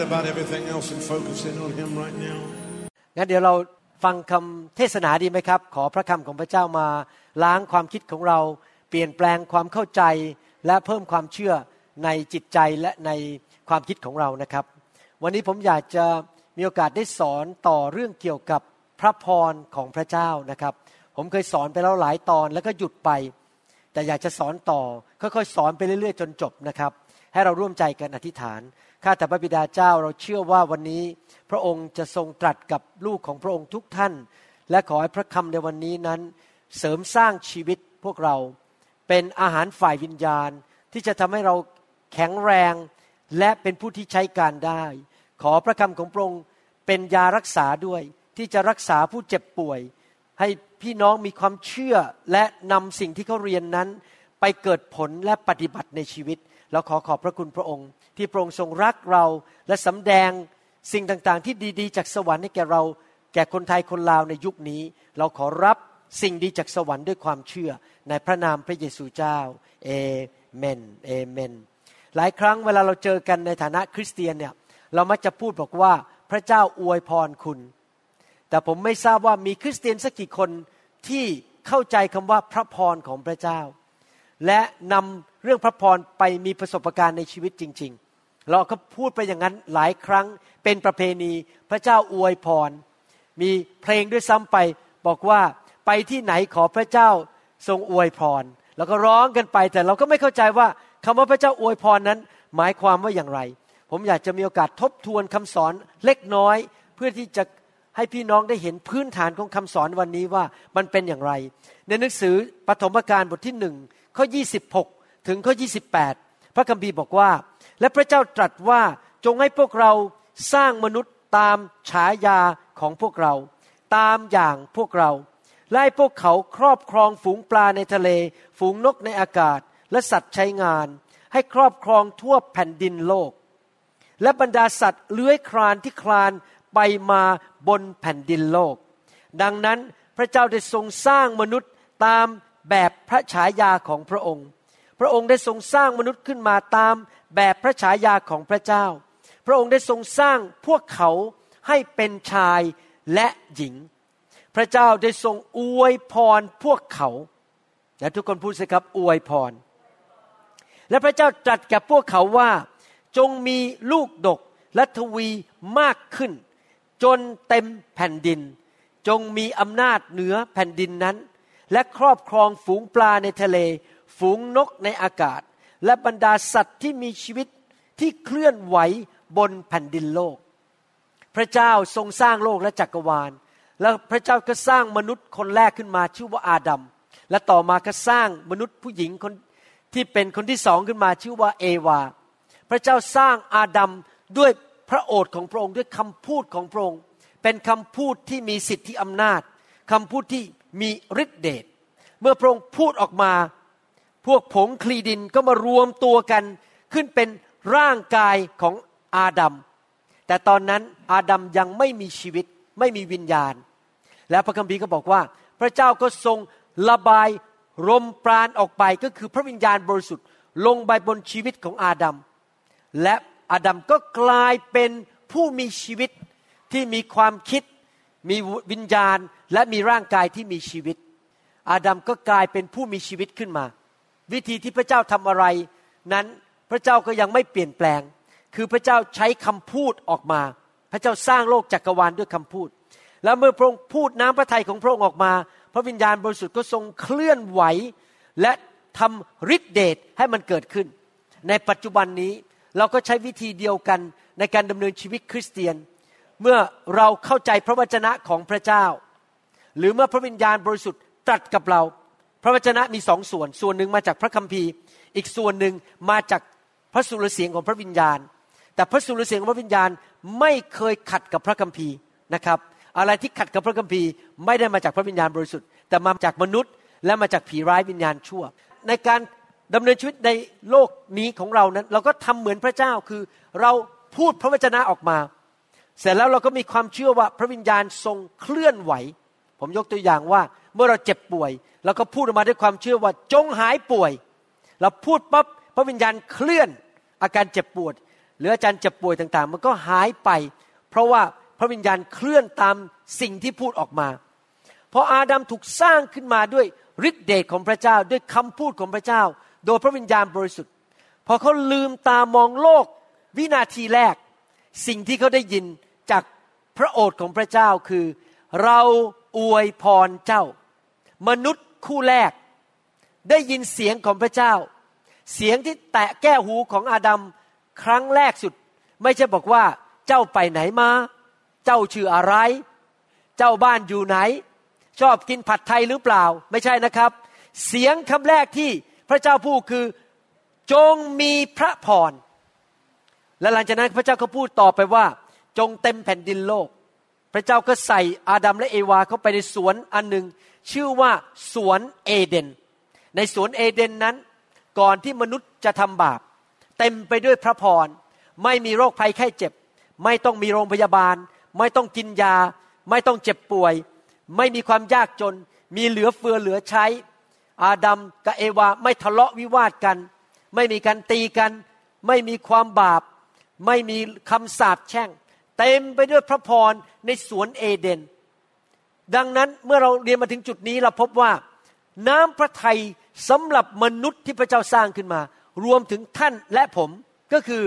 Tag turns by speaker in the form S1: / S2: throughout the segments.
S1: forget about everything else and focus in on Him right now.
S2: งั้นเดี๋ยวเราฟังคำเทศนาดีไหมครับ ขอพระคำของพระเจ้ามาล้างความคิดของเรา เปลี่ยนแปลงความเข้าใจ และเพิ่มความเชื่อในจิตใจและในความคิดของเรานะครับ วันนี้ผมอยากจะมีโอกาสได้สอนต่อเรื่องเกี่ยวกับพระพรของพระเจ้านะครับ ผมเคยสอนไปแล้วหลายตอนแล้วก็หยุดไป แต่อยากจะสอนต่อค่อยๆสอนไปเรื่อยๆ จนจบนะครับ ให้เราร่วมใจกันอธิษฐาน ข้าแต่พระบิดาเจ้าเราเชื่อว่าวันนี้ พระองค์จะทรงตรัสกับลูกของพระองค์ทุกท่าน และขอให้พระคำในวันนี้นั้น เสริมสร้างชีวิตพวกเรา เป็นอาหารฝ่ายวิญญาณ ที่จะทำให้เราแข็งแรงและเป็นผู้ที่ใช้การได้ ขอพระคำของพระองค์เป็นยารักษาด้วยที่จะรักษาผู้เจ็บป่วย ให้พี่น้องมีความเชื่อและนำสิ่งที่เขาเรียนนั้น ไปเกิดผลและปฏิบัติในชีวิต เราขอขอบพระคุณพระองค์ ที่พระองค์ทรงรักเราและสำแดงสิ่งต่างๆ ที่ดีๆ จากสวรรค์ให้แก่เรา แก่คนไทยคนลาวในยุคนี้ เราขอรับสิ่งดีจากสวรรค์ด้วยความเชื่อในพระนามพระเยซูเจ้าเอเมนเอเมน หลายครั้งเวลาเราเจอกันในฐานะคริสเตียนเนี่ยเรามักจะพูดบอกว่าพระเจ้าอวยพรคุณ แต่ผมไม่ทราบว่ามีคริสเตียนสักกี่คนที่เข้าใจคำว่าพระพรของพระเจ้า และนำ เรื่องพระพรไปมีประสบการณ์ในชีวิตจริง ๆ เราก็พูดไปอย่างนั้นหลายครั้งเป็นประเพณีพระเจ้าอวยพร มีเพลงด้วยซ้ำไป บอกว่าไปที่ไหนขอพระเจ้าทรงอวยพร แล้วก็ร้องกันไปแต่เราก็ไม่เข้าใจว่าคำว่าพระเจ้าอวยพรนั้น หมายความว่าอย่างไร ผมอยากจะมีโอกาสทบทวนคำสอนเล็กน้อย เพื่อที่จะให้พี่น้องได้เห็นพื้นฐานของคำสอนวันนี้ว่ามันเป็นอย่างไร ในหนังสือปฐมกาลบทที่หนึ่งข้อ 26 ถึงข้อ 28 พระคัมภีร์บอกว่า และพระเจ้าตรัสว่าจงให้พวกเราสร้างมนุษย์ตามฉายาของพวกเรา ตามอย่างพวกเราและให้พวกเขาครอบครองฝูงปลาในทะเล ฝูงนกในอากาศ และสัตว์ใช้งาน ให้ครอบครองทั่วแผ่นดินโลก และบรรดาสัตว์เลื้อยคลานที่คลานไปมาบนแผ่นดินโลก ดังนั้นพระเจ้าได้ทรงสร้างมนุษย์ตามแบบพระฉายาของพระองค์ พระองค์ได้ทรงสร้างมนุษย์ขึ้นมาตามแบบพระฉายาของพระเจ้า พระองค์ได้ทรงสร้างพวกเขาให้เป็นชายและหญิง พระเจ้าได้ทรงอวยพรพวกเขาและทุกคนพูดสิครับอวยพร และพระเจ้าตรัสกับพวกเขาว่า จงมีลูกดกและทวีมากขึ้น จนเต็มแผ่นดิน จงมีอำนาจเหนือแผ่นดินนั้น และครอบครองฝูงปลาในทะเล ฝูงนกในอากาศ และบรรดาสัตว์ที่มีชีวิตที่เคลื่อนไหวบนแผ่นดินโลก พระเจ้าทรงสร้างโลกและจักรวาล แล้วพระเจ้าก็สร้างมนุษย์คนแรกขึ้นมาชื่อว่าอาดัม และต่อมาก็สร้างมนุษย์ผู้หญิงคนที่เป็นคนที่สองขึ้นมาชื่อว่าเอวา พระเจ้าสร้างอาดัมด้วยพระโอษฐ์ของพระองค์ด้วยคำพูดของพระองค์ เป็นคำพูดที่มีสิทธิอำนาจคำพูดที่มีฤทธิเดช เมื่อพระองค์พูดออกมา พวกผงคลีดินก็มารวมตัวกันขึ้นเป็นร่างกายของอาดัม แต่ตอนนั้นอาดัมยังไม่มีชีวิตไม่มีวิญญาณ และพระคัมภีร์ก็บอกว่า พระเจ้าก็ทรงระบายลมปราณออกไปก็คือพระวิญญาณบริสุทธิ์ ลงไปบนชีวิตของอาดัม และอาดัมก็กลายเป็นผู้มีชีวิตที่มีความคิด มีวิญญาณและมีร่างกายที่มีชีวิต อาดัมก็กลายเป็นผู้มีชีวิตขึ้นมา วิธีที่พระเจ้าทำอะไร นั้นพระเจ้าก็ยังไม่เปลี่ยนแปลง คือพระเจ้าใช้คำพูดออกมา พระเจ้าสร้างโลกจักรวาลด้วยคำพูด แล้วเมื่อพระองค์พูดน้ำพระทัยของพระองค์ออกมา พระวิญญาณบริสุทธิ์ก็ทรงเคลื่อนไหว และทำฤทธิเดชให้มันเกิดขึ้น ในปัจจุบันนี้เราก็ใช้วิธีเดียวกันในการดำเนินชีวิตคริสเตียน เมื่อเราเข้าใจพระวจนะของพระเจ้า หรือเมื่อพระวิญญาณบริสุทธิ์ตรัสกับเรา พระวจนะมีสองส่วน ส่วนหนึ่งมาจากพระคัมภีร์ อีกส่วนหนึ่งมาจากพระสุรเสียงของพระวิญญาณ แต่พระสุรเสียงของพระวิญญาณไม่เคยขัดกับพระคัมภีร์นะครับ อะไรที่ขัดกับพระคัมภีร์ไม่ได้มาจากพระวิญญาณบริสุทธิ์ แต่มาจากมนุษย์และมาจากผีร้ายวิญญาณชั่ว ในการดำเนินชีวิตในโลกนี้ของเรานั้น เราก็ทำเหมือนพระเจ้าคือเราพูดพระวจนะออกมา เสร็จแล้วเราก็มีความเชื่อว่าพระวิญญาณทรงเคลื่อนไหว ผมยกตัวอย่างว่าเมื่อเราเจ็บป่วย เราก็พูดออกมาด้วยความเชื่อว่าจงหายป่วย เราพูดปั๊บพระวิญญาณเคลื่อนอาการเจ็บปวด หรืออาการเจ็บป่วยต่างๆ มันก็หายไป เพราะว่าพระวิญญาณเคลื่อนตามสิ่งที่พูดออกมาพออาดัมถูกสร้างขึ้นมาด้วยฤทธิเดชของพระเจ้าด้วยคำพูดของพระเจ้า โดยพระวิญญาณบริสุทธิ์พอเขาลืมตามองโลกวินาทีแรก สิ่งที่เขาได้ยินจากพระโอษฐ์ของพระเจ้าคือ เราอวยพรเจ้า มนุษย์ คู่แรก ได้ยินเสียงของพระเจ้า เสียงที่แตะแก้หูของอาดัมครั้งแรกสุด ไม่ใช่บอกว่าเจ้าไปไหนมา เจ้าชื่ออะไร เจ้าบ้านอยู่ไหน ชอบกินผัดไทยหรือเปล่า ไม่ใช่นะครับ เสียงคำแรกที่พระเจ้าพูดคือจงมีพระพร และหลังจากนั้นพระเจ้าก็พูดต่อไปว่า จงเต็มแผ่นดินโลก พระเจ้าก็ใส่อาดัมและเอวาเข้าไปในสวนอันหนึ่ง ชื่อว่าสวนเอเดน ในสวนเอเดนนั้น ก่อนที่มนุษย์จะทำบาป เต็มไปด้วยพระพร ไม่มีโรคภัยไข้เจ็บ ไม่ต้องมีโรงพยาบาล ไม่ต้องกินยา ไม่ต้องเจ็บป่วย ไม่มีความยากจน มีเหลือเฟือเหลือใช้ อาดัมกับเอวาไม่ทะเลาะวิวาทกัน ไม่มีการตีกัน ไม่มีความบาป ไม่มีคำสาปแช่ง เต็มไปด้วยพระพรในสวนเอเดน ดังนั้นเมื่อเราเรียนมาถึงจุดนี้เราพบว่าน้ำพระทัยสำหรับมนุษย์ที่พระเจ้าสร้างขึ้นมา รวมถึงท่านและผมก็คือ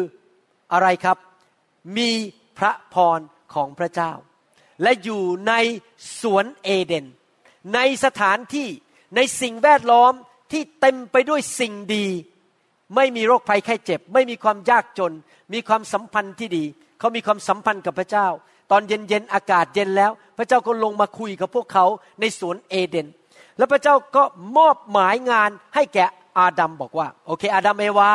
S2: อะไรครับ มีพระพรของพระเจ้า และอยู่ในสวนเอเดน ในสถานที่ในสิ่งแวดล้อมที่เต็มไปด้วยสิ่งดี ไม่มีโรคภัยแค่เจ็บ ไม่มีความยากจน มีความสัมพันธ์ที่ดี เขามีความสัมพันธ์กับพระเจ้า ตอนเย็นๆอากาศเย็นแล้ว พระเจ้าก็ลงมาคุยกับพวกเขาในสวนเอเดน แล้วพระเจ้าก็มอบหมายงานให้แก่อาดัมบอกว่า โอเค อาดัมเอวา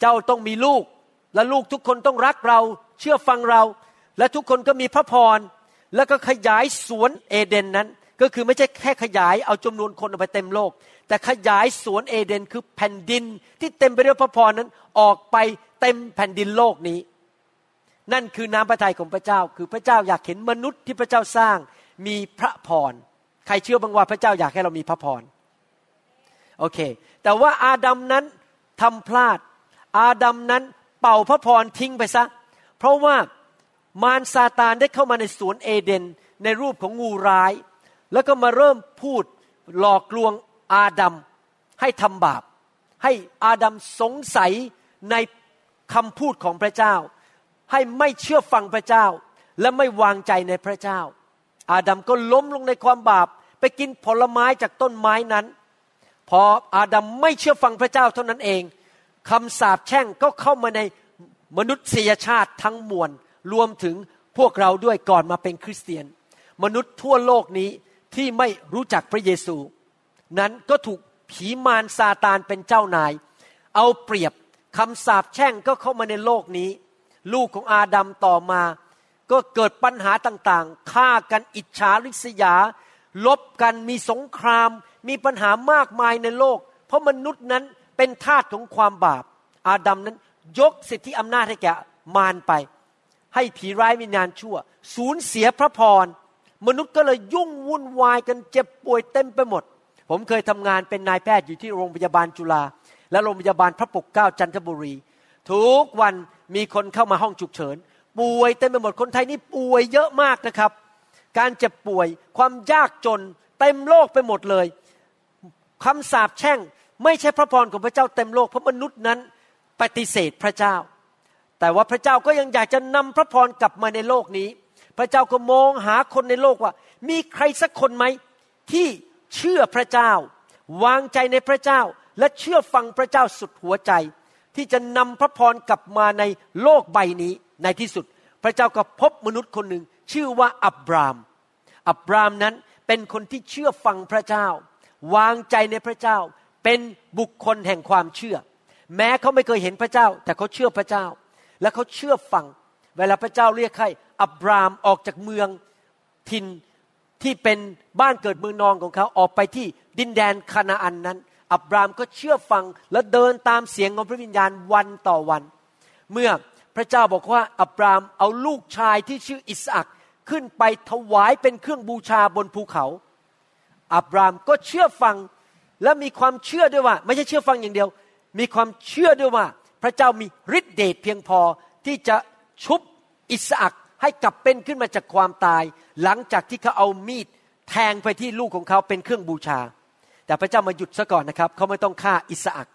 S2: เจ้าต้องมีลูก และลูกทุกคนต้องรักเรา เชื่อฟังเรา และทุกคนก็มีพระพร แล้วก็ขยายสวนเอเดนนั้น ก็คือไม่ใช่แค่ขยายเอาจำนวนคนออกไปเต็มโลก แต่ขยายสวนเอเดนคือแผ่นดินที่เต็มไปด้วยพระพรนั้นออกไปเต็มแผ่นดินโลกนี้ นั่นคือน้ำพระทัยของพระเจ้า คือพระเจ้าอยากเห็นมนุษย์ที่พระเจ้าสร้างมีพระพร ใครเชื่อบ้างว่าพระเจ้าอยากให้เรามีพระพร โอเค แต่ว่าอาดัมนั้นทำพลาด อาดัมนั้นเป่าพระพรทิ้งไปซะ เพราะว่ามารซาตานได้เข้ามาในสวนเอเดนในรูปของงูร้าย แล้วก็มาเริ่มพูดหลอกลวงอาดัมให้ทำบาป ให้อาดัมสงสัยในคำพูดของพระเจ้า ให้ไม่เชื่อฟังพระเจ้า และไม่วางใจในพระเจ้า อาดัมก็ล้มลงในความบาป ไปกินผลไม้จากต้นไม้นั้น พออาดัมไม่เชื่อฟังพระเจ้าเท่านั้นเองคำสาปแช่งก็เข้ามาในมนุษยชาติทั้งมวลรวมถึงพวกเราด้วยก่อนมาเป็นคริสเตียน มนุษย์ทั่วโลกนี้ที่ไม่รู้จักพระเยซู นั้นก็ถูกผีมารซาตานเป็นเจ้านาย เอาเปรียบคำสาปแช่งก็เข้ามาในโลกนี้ ลูกของอาดัมต่อมา ก็เกิดปัญหาต่างๆฆ่ากันอิจฉาริษยา ลบกันมีสงคราม มีปัญหามากมายในโลก เพราะมนุษย์นั้นเป็นทาสของความบาป อาดัมนั้นยกสิทธิอำนาจให้แก่มารไป ให้ผีร้ายวิญญาณชั่ว สูญเสียพระพร มนุษย์ก็เลยยุ่งวุ่นวายกันเจ็บป่วยเต็มไปหมด ผมเคยทำงานเป็นนายแพทย์อยู่ที่โรงพยาบาลจุฬาและโรงพยาบาลพระปกเกล้าจันทบุรี ทุกวัน มีคนเข้ามาห้องฉุกเฉิน ป่วยเต็มไปหมดคนไทยนี่ป่วยเยอะมากนะครับ การเจ็บป่วยความยากจนเต็มโลกไปหมดเลยคำสาปแช่งไม่ใช่พระพรของพระเจ้าเต็มโลกเพราะมนุษย์นั้นปฏิเสธพระเจ้า แต่ว่าพระเจ้าก็ยังอยากจะนำพระพรกลับมาในโลกนี้ พระเจ้าก็มองหาคนในโลกว่า มีใครสักคนไหมที่เชื่อพระเจ้า วางใจในพระเจ้าและเชื่อฟังพระเจ้าสุดหัวใจ ที่จะนำพระพรกลับมาในโลกใบนี้ในที่สุด พระเจ้าก็พบมนุษย์คนหนึ่ง ชื่อว่าอับราม อับรามนั้นเป็นคนที่เชื่อฟังพระเจ้า วางใจในพระเจ้า เป็นบุคคลแห่งความเชื่อ แม้เขาไม่เคยเห็นพระเจ้า แต่เขาเชื่อพระเจ้า และเขาเชื่อฟัง เวลาพระเจ้าเรียกให้อับรามออกจากเมืองทินที่เป็นบ้านเกิดเมืองนอนของเขาออกไปที่ดินแดนคานาอันนั้น อับรามก็เชื่อฟังและเดินตามเสียงของพระวิญญาณวันต่อวัน เมื่อพระเจ้าบอกว่าอับรามเอาลูกชายที่ชื่ออิสอักขึ้นไปถวายเป็นเครื่องบูชาบนภูเขา อับรามก็เชื่อฟังและมีความเชื่อด้วยว่า ไม่ใช่เชื่อฟังอย่างเดียว มีความเชื่อด้วยว่า พระเจ้ามีฤทธิเดชเพียงพอที่จะชุบอิสอักให้กลับเป็นขึ้นมาจากความตาย หลังจากที่เขาเอามีดแทงไปที่ลูกของเขาเป็นเครื่องบูชา แต่พระเจ้ามาหยุดซะก่อนนะครับเขาไม่ต้องฆ่าอิสอัก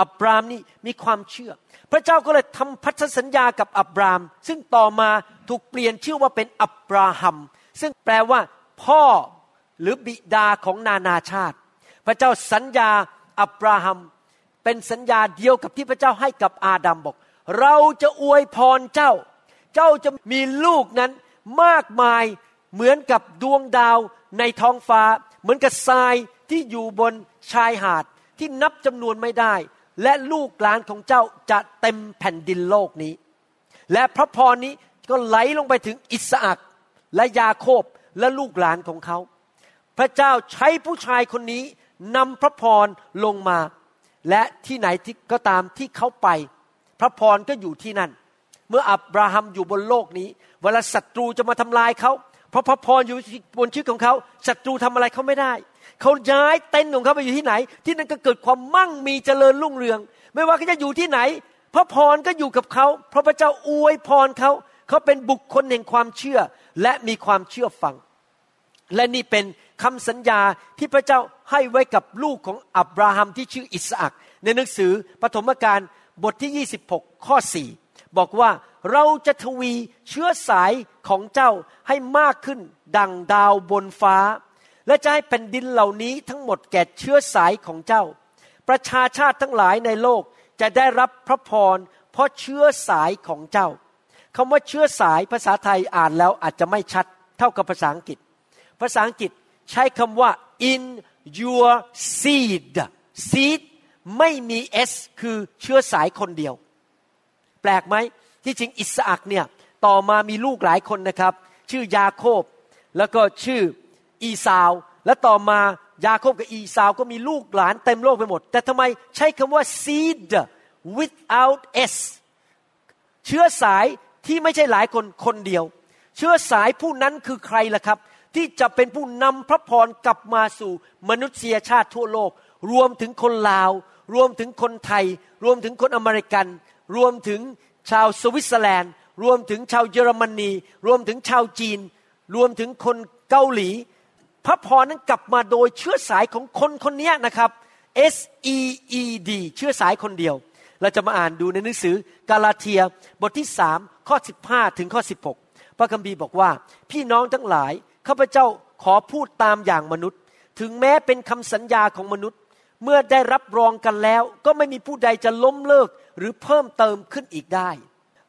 S2: อับรามนี่มีความเชื่อ พระเจ้าก็เลยทำพันธสัญญากับอับราม ซึ่งต่อมาถูกเปลี่ยนชื่อว่าเป็นอับราฮัม ซึ่งแปลว่า พ่อหรือบิดาของนานาชาติ พระเจ้าสัญญาอับราฮัม เป็นสัญญาเดียวกับที่พระเจ้าให้กับอาดัมบอก เราจะอวยพรเจ้า เจ้าจะมีลูกนั้นมากมายเหมือนกับดวงดาวในท้องฟ้า เหมือนกับทราย ที่อยู่บนชายหาดที่นับจำนวนไม่ได้ และลูกหลานของเจ้าจะเต็มแผ่นดินโลกนี้ และพระพรนี้ก็ไหลลงไปถึงอิสอักและยาโคบและลูกหลานของเขา พระเจ้าใช้ผู้ชายคนนี้นำพระพรลงมา และที่ไหนที่ก็ตามที่เขาไป พระพรก็อยู่ที่นั่น เมื่ออับราฮัมอยู่บนโลกนี้ เวลาศัตรูจะมาทำลายเขา เพราะพระพรอยู่บนชีวิตของเขาศัตรูทำอะไรเขาไม่ได้ เขาย้ายเต็นท์ของเขาไปอยู่ที่ไหน ที่นั่นก็เกิดความมั่งมีเจริญรุ่งเรือง ไม่ว่าเขาจะอยู่ที่ไหน พระพรก็อยู่กับเขาเพราะพระเจ้าอวยพรเขาเขาเป็นบุคคลแห่งความเชื่อและมีความเชื่อฟัง และนี่เป็นคำสัญญาที่พระเจ้าให้ไว้กับลูกของอับราฮัมที่ชื่ออิสอักในหนังสือปฐมกาลบทที่ 26 ข้อ 4 บอกว่าเราจะทวีเชื้อสายของเจ้าให้มากขึ้น ดังดาวบนฟ้า และจะให้แผ่นดินเหล่านี้ทั้งหมดแก่เชื้อสายของเจ้า ประชาชาติทั้งหลายในโลกจะได้รับพระพร เพราะเชื้อสายของเจ้าคำว่าเชื้อสายภาษาไทยอ่านแล้วอาจจะไม่ชัดเท่ากับภาษาอังกฤษ ภาษาอังกฤษใช้คำว่า in your seed seed ไม่มี s คือเชื้อสายคนเดียว แปลกไหมที่จริงอิสอักเนี่ยต่อมามีลูกหลายคนนะครับ ชื่อยาโคบ แล้วก็ชื่อ อีสาว และต่อมายาโคบกับอีสาวก็มีลูกหลานเต็มโลกไปหมด แต่ทำไมใช้คำว่า seed without s เชื้อสายที่ไม่ใช่หลายคนคนเดียว เชื้อสายผู้นั้นคือใครล่ะครับ ที่จะเป็นผู้นำพระพรกลับมาสู่มนุษยชาติทั่วโลก รวมถึงคนลาว รวมถึงคนไทย รวมถึงคนอเมริกัน รวมถึงชาวสวิตเซอร์แลนด์ รวมถึงชาวเยอรมนี รวมถึงชาวจีน รวมถึงคนเกาหลี พระพรนั้นกลับมาโดยเชื้อสายของคนคนนี้นะครับ S E E D เชื้อสายคนเดียว เราจะมาอ่านดูในหนังสือกาลาเทียบทที่สามข้อ 15 ถึงข้อ 16 พระคัมภีร์บอกว่า พี่น้องทั้งหลายข้าพเจ้าขอพูดตามอย่างมนุษย์ ถึงแม้เป็นคำสัญญาของมนุษย์ เมื่อได้รับรองกันแล้ว ก็ไม่มีผู้ใดจะล้มเลิกหรือเพิ่มเติมขึ้นอีกได้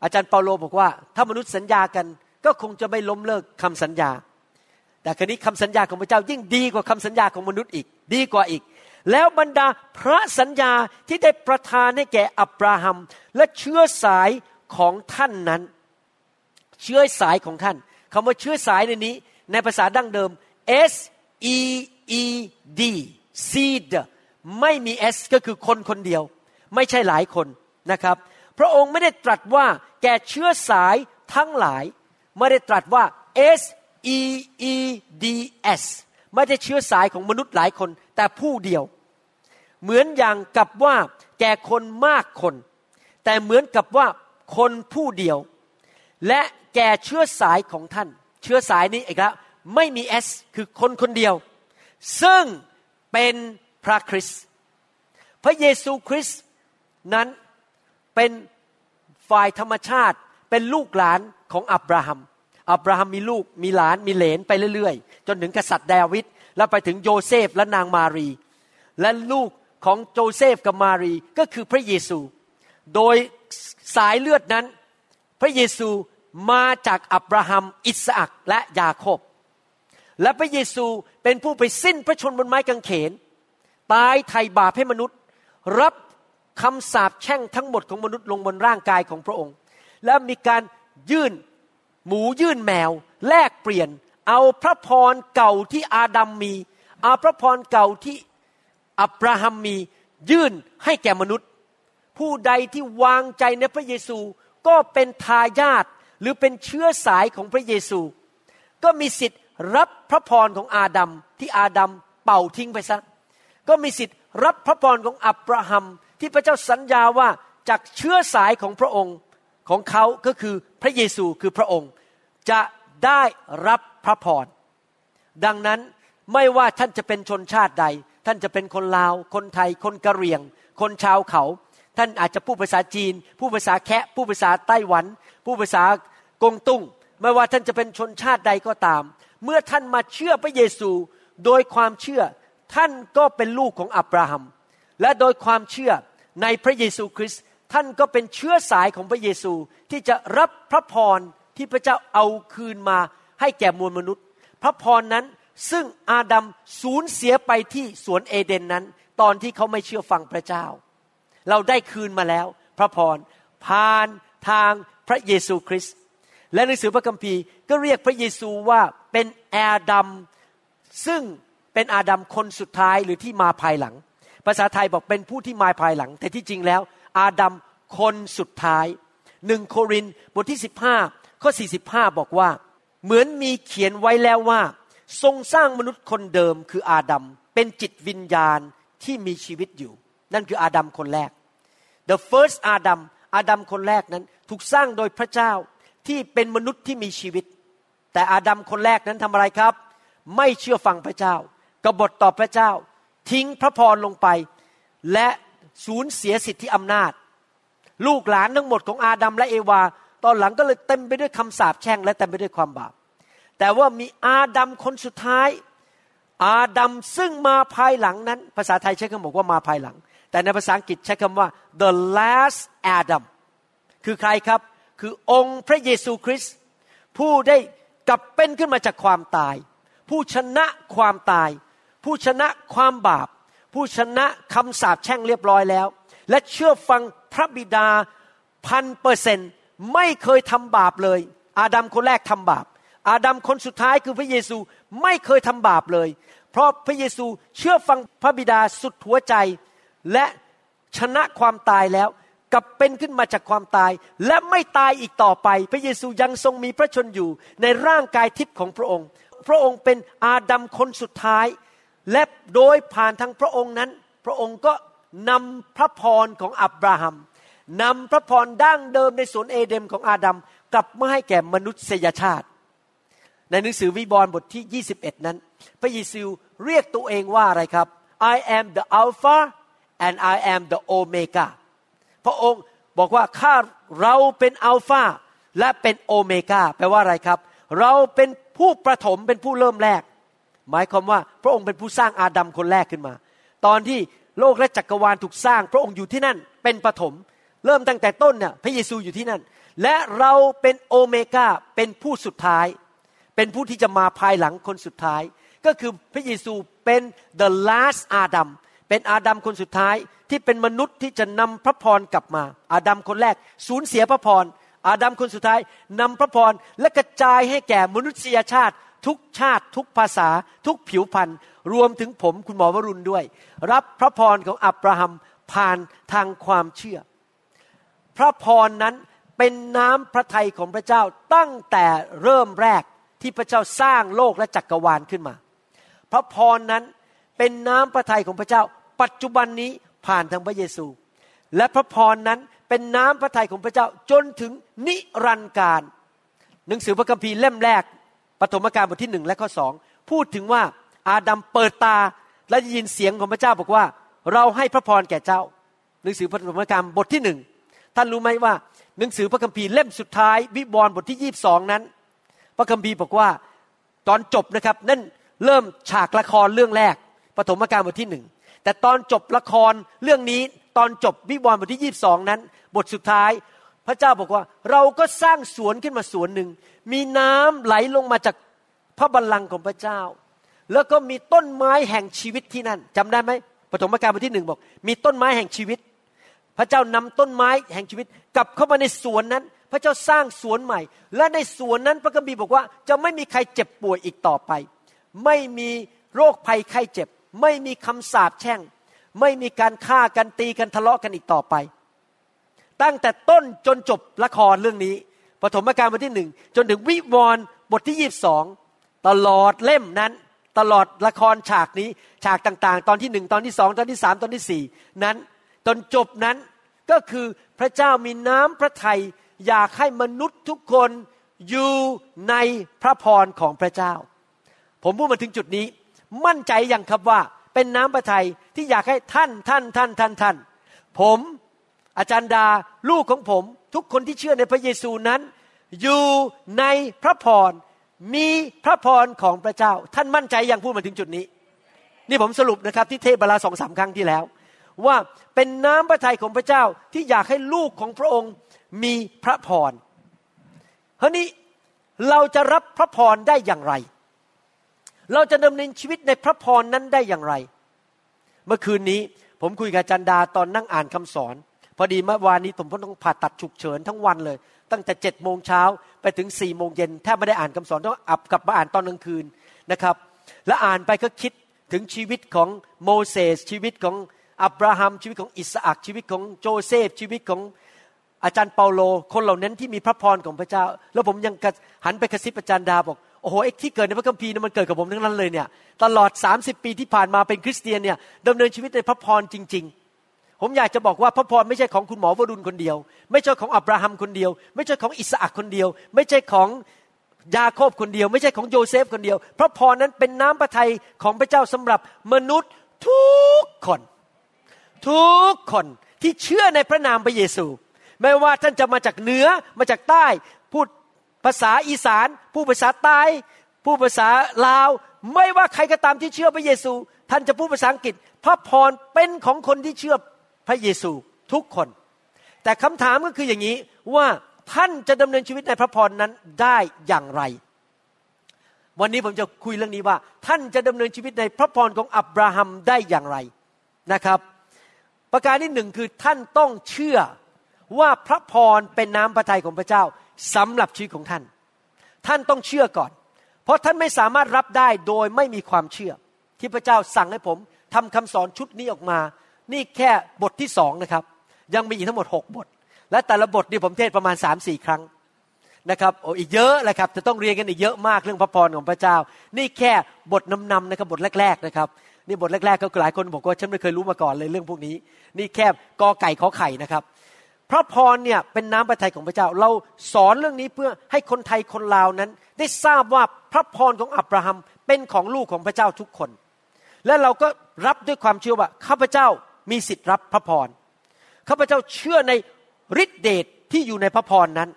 S2: อาจารย์เปาโลบอกว่า ถ้ามนุษย์สัญญากันก็คงจะไม่ล้มเลิกคำสัญญา แต่ครนี้คำสัญญาของพระเจ้ายิ่งดีกว่าคำสัญญาของมนุษย์อีก ดีกว่าอีก แล้วบรรดาพระสัญญาที่ได้ประทานให้แก่อับราฮัม และเชื้อสายของท่านนั้น เชื้อสายของท่านคำว่าเชื้อสายในนี้ ในภาษาดั้งเดิม S E E D seed ไม่มี S ก็คือคนคนเดียว ไม่ใช่หลายคนนะครับ พระองค์ไม่ได้ตรัสว่าแก่เชื้อสายทั้งหลาย ไม่ได้ตรัสว่า S E E D S ไม่ได้เชื้อสายของมนุษย์หลายคน แต่ผู้เดียว เหมือนอย่างกับว่าแก่คนมากคน แต่เหมือนกับว่าคนผู้เดียว และแก่เชื้อสายของท่าน เชื้อสายนี้อีกแล้วไม่มี S คือคนคนเดียว ซึ่งเป็นพระคริสต์พระเยซูคริสต์นั้นเป็นฝ่ายธรรมชาติเป็นลูกหลานของอับราฮัม อับราฮัมมีลูกมีหลานมีเหลนไปเรื่อยๆ จนถึงกษัตริย์ดาวิดแล้วไปถึงโยเซฟและนางมารี และลูกของโจเซฟกับมารีก็คือพระเยซู โดยสายเลือดนั้น พระเยซูมาจากอับราฮัมอิสอักและยาโคบ และพระเยซูเป็นผู้ไปสิ้นพระชนม์บนไม้กางเขน ตายไถ่บาปให้มนุษย์ รับคำสาปแช่งทั้งหมดของมนุษย์ลงบนร่างกายของพระองค์ และมีการยื่น หมูยื่นแมว แลกเปลี่ยน เอาพระพรเก่าที่อาดัมมี เอาพระพรเก่าที่อับราฮัมมียื่นให้แก่มนุษย์ ผู้ใดที่วางใจในพระเยซูก็เป็นทายาทหรือเป็นเชื้อสายของพระเยซู ก็มีสิทธิ์รับพระพรของอาดัมที่อาดัมเป่าทิ้งไปซะ ก็มีสิทธิ์รับพระพรของอับราฮัมที่พระเจ้าสัญญาว่าจากเชื้อสายของพระองค์ ของเขาก็คือพระเยซูคือพระองค์ จะได้รับพระพร ดังนั้นไม่ว่าท่านจะเป็นชนชาติใด ท่านจะเป็นคนลาว คนไทย คนกะเหรี่ยง คนชาวเขา ท่านอาจจะพูดภาษาจีนผู้ภาษาแคะผู้ภาษาไต้หวันผู้ภาษากงตุ้ง ไม่ว่าท่านจะเป็นชนชาติใดก็ตาม เมื่อท่านมาเชื่อพระเยซูโดยความเชื่อท่านก็เป็นลูกของอับราฮัม และโดยความเชื่อในพระเยซูคริสต์ ท่านก็เป็นเชื้อสายของพระเยซูที่จะรับพระพรที่พระเจ้าเอาคืนมาให้แก่มวลมนุษย์ พระพรนั้นซึ่งอาดัมสูญเสียไปที่สวนเอเดนนั้น ตอนที่เขาไม่เชื่อฟังพระเจ้า เราได้คืนมาแล้ว พระพรผ่านทางพระเยซูคริสต์และหนังสือพระคัมภีร์ก็เรียกพระเยซูว่าเป็นอาดัมซึ่งเป็นอาดัมคนสุดท้ายหรือที่มาภายหลัง ภาษาไทยบอกเป็นผู้ที่มาภายหลัง แต่ที่จริงแล้ว อาดัมคนสุดท้ายหนึ่งโครินบทที่ 15 ข้อ 45 บอกว่า เหมือนมีเขียนไว้แล้วว่า ทรงสร้างมนุษย์คนเดิมคืออาดัมเป็นจิตวิญญาณที่มีชีวิตอยู่ นั่นคืออาดัมคนแรก the first อาดัมอาดัมคนแรกนั้นถูกสร้างโดยพระเจ้าที่เป็นมนุษย์ที่มีชีวิต แต่อาดัมคนแรกนั้นทำอะไรครับ ไม่เชื่อฟังพระเจ้ากบฏต่อพระเจ้า ทิ้งพระพรลงไป และ สูญเสียสิทธิอำนาจ ลูกหลานทั้งหมดของอาดัมและเอวา ตอนหลังก็เลยเต็มไปด้วยคำสาปแช่งและเต็มไปด้วยความบาป แต่ว่ามีอาดัมคนสุดท้าย อาดัมซึ่งมาภายหลังนั้น ภาษาไทยใช้คำบอกว่ามาภายหลัง แต่ในภาษาอังกฤษใช้คำว่า the last Adam คือใครครับ คือองค์พระเยซูคริสต์ผู้ได้กลับเป็นขึ้นมาจากความตาย ผู้ชนะความตาย ผู้ชนะความบาป ผู้ชนะคำสาปแช่งเรียบร้อยแล้ว และเชื่อฟังพระบิดาพันเปอร์เซนไม่เคยทำบาปเลย อาดัมคนแรกทำบาป อาดัมคนสุดท้ายคือพระเยซูไม่เคยทำบาปเลย เพราะพระเยซูเชื่อฟังพระบิดาสุดหัวใจ และชนะความตายแล้วกลับเป็นขึ้นมาจากความตาย และไม่ตายอีกต่อไป พระเยซูยังทรงมีพระชนอยู่ในร่างกายทิพย์ของพระองค์ พระองค์เป็นอาดัมคนสุดท้าย และโดยผ่านทางพระองค์นั้น พระองค์ก็นำพระพรของอับราฮัมนำพระพรดั้งเดิมในสวนเอเดมของอาดัมกลับมาให้แก่มนุษยชาติ ในหนังสือวิบรณ์บทที่ 21 นั้น พระเยซูเรียกตัวเองว่าอะไรครับ I am the Alpha and I am the Omega พระองค์บอกว่าข้าเราเป็นอัลฟาและเป็นโอเมกาแปลว่าอะไรครับ เราเป็นผู้ประถมเป็นผู้เริ่มแรก หมายความว่าพระองค์เป็นผู้สร้างอาดัมคนแรกขึ้นมา ตอนที่โลกและจักรวาลถูกสร้าง พระองค์อยู่ที่นั่นเป็นปฐมเริ่มตั้งแต่ต้นเนี่ยพระเยซูอยู่ที่นั่น และเราเป็นโอเมก้าเป็นผู้สุดท้าย เป็นผู้ที่จะมาภายหลังคนสุดท้าย ก็คือพระเยซูเป็น the last อาดัมเป็นอาดัมคนสุดท้ายที่เป็นมนุษย์ที่จะนำพระพรกลับมา อาดัมคนแรกสูญเสียพระพรอาดัมคนสุดท้ายนำพระพรและกระจายให้แก่มนุษยชาติ ทุกชาติ ทุกภาษา ทุกผิวพันธุ์รวมถึงผมคุณหมอวรุณด้วย รับพระพรของอับราฮัมผ่านทางความเชื่อ พระพรนั้นเป็นน้ำพระทัยของพระเจ้าตั้งแต่เริ่มแรกที่พระเจ้าสร้างโลกและจักรวาลขึ้นมา พระพรนั้นเป็นน้ำพระทัยของพระเจ้า ปัจจุบันนี้ผ่านทางพระเยซู และพระพรนั้นเป็นน้ำพระทัยของพระเจ้าจนถึงนิรันดร์การ หนังสือพระคัมภีร์เล่มแรก ปฐมกาลบทที่หนึ่งและข้อสองพูดถึงว่าอาดัมเปิดตาและได้ยินเสียงของพระเจ้าบอกว่า เราให้พระพรแก่เจ้า หนังสือพระธรรมกรรมบทที่หนึ่งท่านรู้ไหมว่า หนังสือพระคัมภีร์เล่มสุดท้าย วิวรณ์บทที่ยี่บสองนั้น พระคัมภีร์บอกว่าตอนจบนะครับนั่นเริ่มฉากละครเรื่องแรกปฐมกาลบทที่หนึ่งแต่ตอนจบละครเรื่องนี้ตอนจบวิวรณ์บทที่ยี่บสองนั้น บทสุดท้าย พระเจ้าบอกว่าเราก็สร้างสวนขึ้นมาสวนหนึ่ง มีน้ำไหลลงมาจากพระบัลลังก์ของพระเจ้า แล้วก็มีต้นไม้แห่งชีวิตที่นั่นจำได้ไหมปฐมกาลบทที่หนึ่งบอก มีต้นไม้แห่งชีวิต พระเจ้านำต้นไม้แห่งชีวิต กลับเข้ามาในสวนนั้น พระเจ้าสร้างสวนใหม่ และในสวนนั้นพระคัมภีร์บอกว่า จะไม่มีใครเจ็บป่วยอีกต่อไป ไม่มีโรคภัยไข้เจ็บ ไม่มีคำสาปแช่ง ไม่มีการฆ่ากันตีกันทะเลาะกันอีกต่อไป ตั้งแต่ต้นจนจบละครเรื่องนี้ปฐมกาลบทที่หนึ่งจนถึงวิวรณ์บทที่ยี่บสองตลอดเล่มนั้น ตลอดละครฉากนี้ฉากต่างๆ ตอนที่หนึ่งตอนที่สองตอนที่สามตอนที่สี่นั้นจนจบนั้นก็คือพระเจ้ามีน้ำพระทัยอยากให้มนุษย์ทุกคนอยู่ในพระพรของพระเจ้า ผมพูดมาถึงจุดนี้ มั่นใจอย่างครับว่าเป็นน้ำพระทัยที่อยากให้ท่านท่านท่านท่านท่าน ผม อาจารย์ดาลูกของผม ทุกคนที่เชื่อในพระเยซูนั้น อยู่ในพระพรมีพระพรของพระเจ้า ท่านมั่นใจอยังพูดมาถึงจุดนี้ นี่ผมสรุปนะครับที่เทศบาลาสองสามครั้งที่แล้ว ว่าเป็นน้ำพระทัยของพระเจ้าที่อยากให้ลูกของพระองค์มีพระพรเฮ้นี้เราจะรับพระพรได้อย่างไร เราจะดำเนินชีวิตในพระพรนั้นได้อย่างไร เมื่อคืนนี้ผมคุยกับจันดาตอนนั่งอ่านคำสอน พอดีเมื่อวานนี้ผมต้องผ่าตัดฉุกเฉินทั้งวันเลย ตั้งแต่เจ็ดโมงเช้าไปถึงสี่โมงเย็นแทบไม่ได้อ่านคำสอนต้องอับกลับมาอ่านตอนกลางคืนนะครับ และอ่านไปก็คิดถึงชีวิตของโมเสสชีวิตของอับราฮัมชีวิตของอิสอักชีวิตของโจเซฟชีวิตของอาจารย์เปาโล คนเหล่านั้นที่มีพระพรของพระเจ้า แล้วผมยังหันไปกระซิบอาจารย์ดาบอกโอ้โหไอ้ที่เกิดในพระคัมภีร์นี่มันเกิดกับผมทั้งนั้นเลยเนี่ยตลอด 30 ปีที่ผ่านมาเป็นคริสเตียนเนี่ยดำเนินชีวิตในพระพรจริง ๆ ผมอยากจะบอกว่าพระพรไม่ใช่ของคุณหมอวรุณคนเดียว ไม่ใช่ของอับราฮัมคนเดียว ไม่ใช่ของอิสอักคนเดียว ไม่ใช่ของยาโคบคนเดียว ไม่ใช่ของโยเซฟคนเดียว พระพรนั้นเป็นน้ำพระทัยของพระเจ้าสำหรับมนุษย์ทุกคน ทุกคนที่เชื่อในพระนามพระเยซู ไม่ว่าท่านจะมาจากเหนือมาจากใต้ พูดภาษาอีสาน ผู้ภาษาใต้ผู้ภาษาลาว ไม่ว่าใครก็ตามที่เชื่อพระเยซู ท่านจะพูดภาษาอังกฤษ พระพรเป็นของคนที่เชื่อ พระเยซูทุกคน แต่คำถามก็คืออย่างนี้ว่าท่านจะดำเนินชีวิตในพระพรนั้นได้อย่างไร วันนี้ผมจะคุยเรื่องนี้ว่า ท่านจะดำเนินชีวิตในพระพรของอับราฮัมได้อย่างไรนะครับ ประการที่หนึ่งคือท่านต้องเชื่อว่าพระพรเป็นน้ำพระทัยของพระเจ้าสำหรับชีวิตของท่าน ท่านต้องเชื่อก่อน เพราะท่านไม่สามารถรับได้โดยไม่มีความเชื่อ ที่พระเจ้าสั่งให้ผมทำคำสอนชุดนี้ออกมา นี่แค่บทที่สองนะครับ ยังมีอีกทั้งหมดหกบท และแต่ละบทนี่ผมเทศประมาณสามสี่ครั้งนะครับโอ้อีกเยอะเลยครับ จะต้องเรียนกันอีกเยอะมากเรื่องพระพรของพระเจ้า นี่แค่บทนำๆนะครับบทแรก ๆนะครับ นี่บทแรกๆก็หลายคนบอกว่าฉันไม่เคยรู้มาก่อนเลยเรื่องพวกนี้ นี่แค่กอไก่ขอไข่นะครับ พระพรเนี่ยเป็นน้ำพระทัยของพระเจ้า เราสอนเรื่องนี้เพื่อให้คนไทยคนลาวนั้น ได้ทราบว่าพระพรของอับราฮัมเป็นของลูกของพระเจ้าทุกคน และเราก็รับด้วยความเชื่อว่าข้าพเจ้า มีสิทธิ์รับพระพรข้าพเจ้าเชื่อในฤทธิเดชที่อยู่ในพระพรนั้น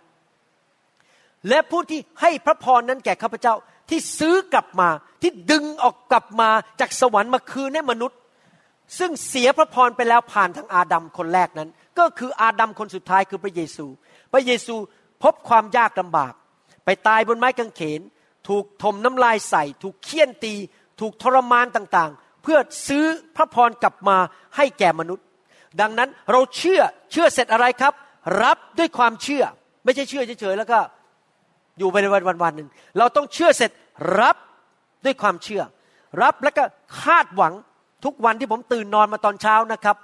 S2: และผู้ที่ให้พระพรนั้นแก่ข้าพเจ้าที่ซื้อกลับมาที่ดึงออกกลับมาจากสวรรค์มาคืนให้มนุษย์ ซึ่งเสียพระพรไปแล้วผ่านทางอาดัมคนแรกนั้น ก็คืออาดัมคนสุดท้ายคือพระเยซู พระเยซูพบความยากลำบาก ไปตายบนไม้กางเขน ถูกถมน้ำลายใส่ ถูกเคี่ยนตี ถูกทรมานต่างๆ เพื่อซื้อพระพรกลับมาให้แก่มนุษย์ ดังนั้นเราเชื่อเชื่อเสร็จอะไรครับ รับด้วยความเชื่อ ไม่ใช่เชื่อเฉยๆแล้วก็อยู่ไปในวันวันวันหนึ่งเราต้องเชื่อเสร็จรับด้วยความเชื่อ รับแล้วก็คาดหวังทุกวันที่ผมตื่นนอนมาตอนเช้านะครับ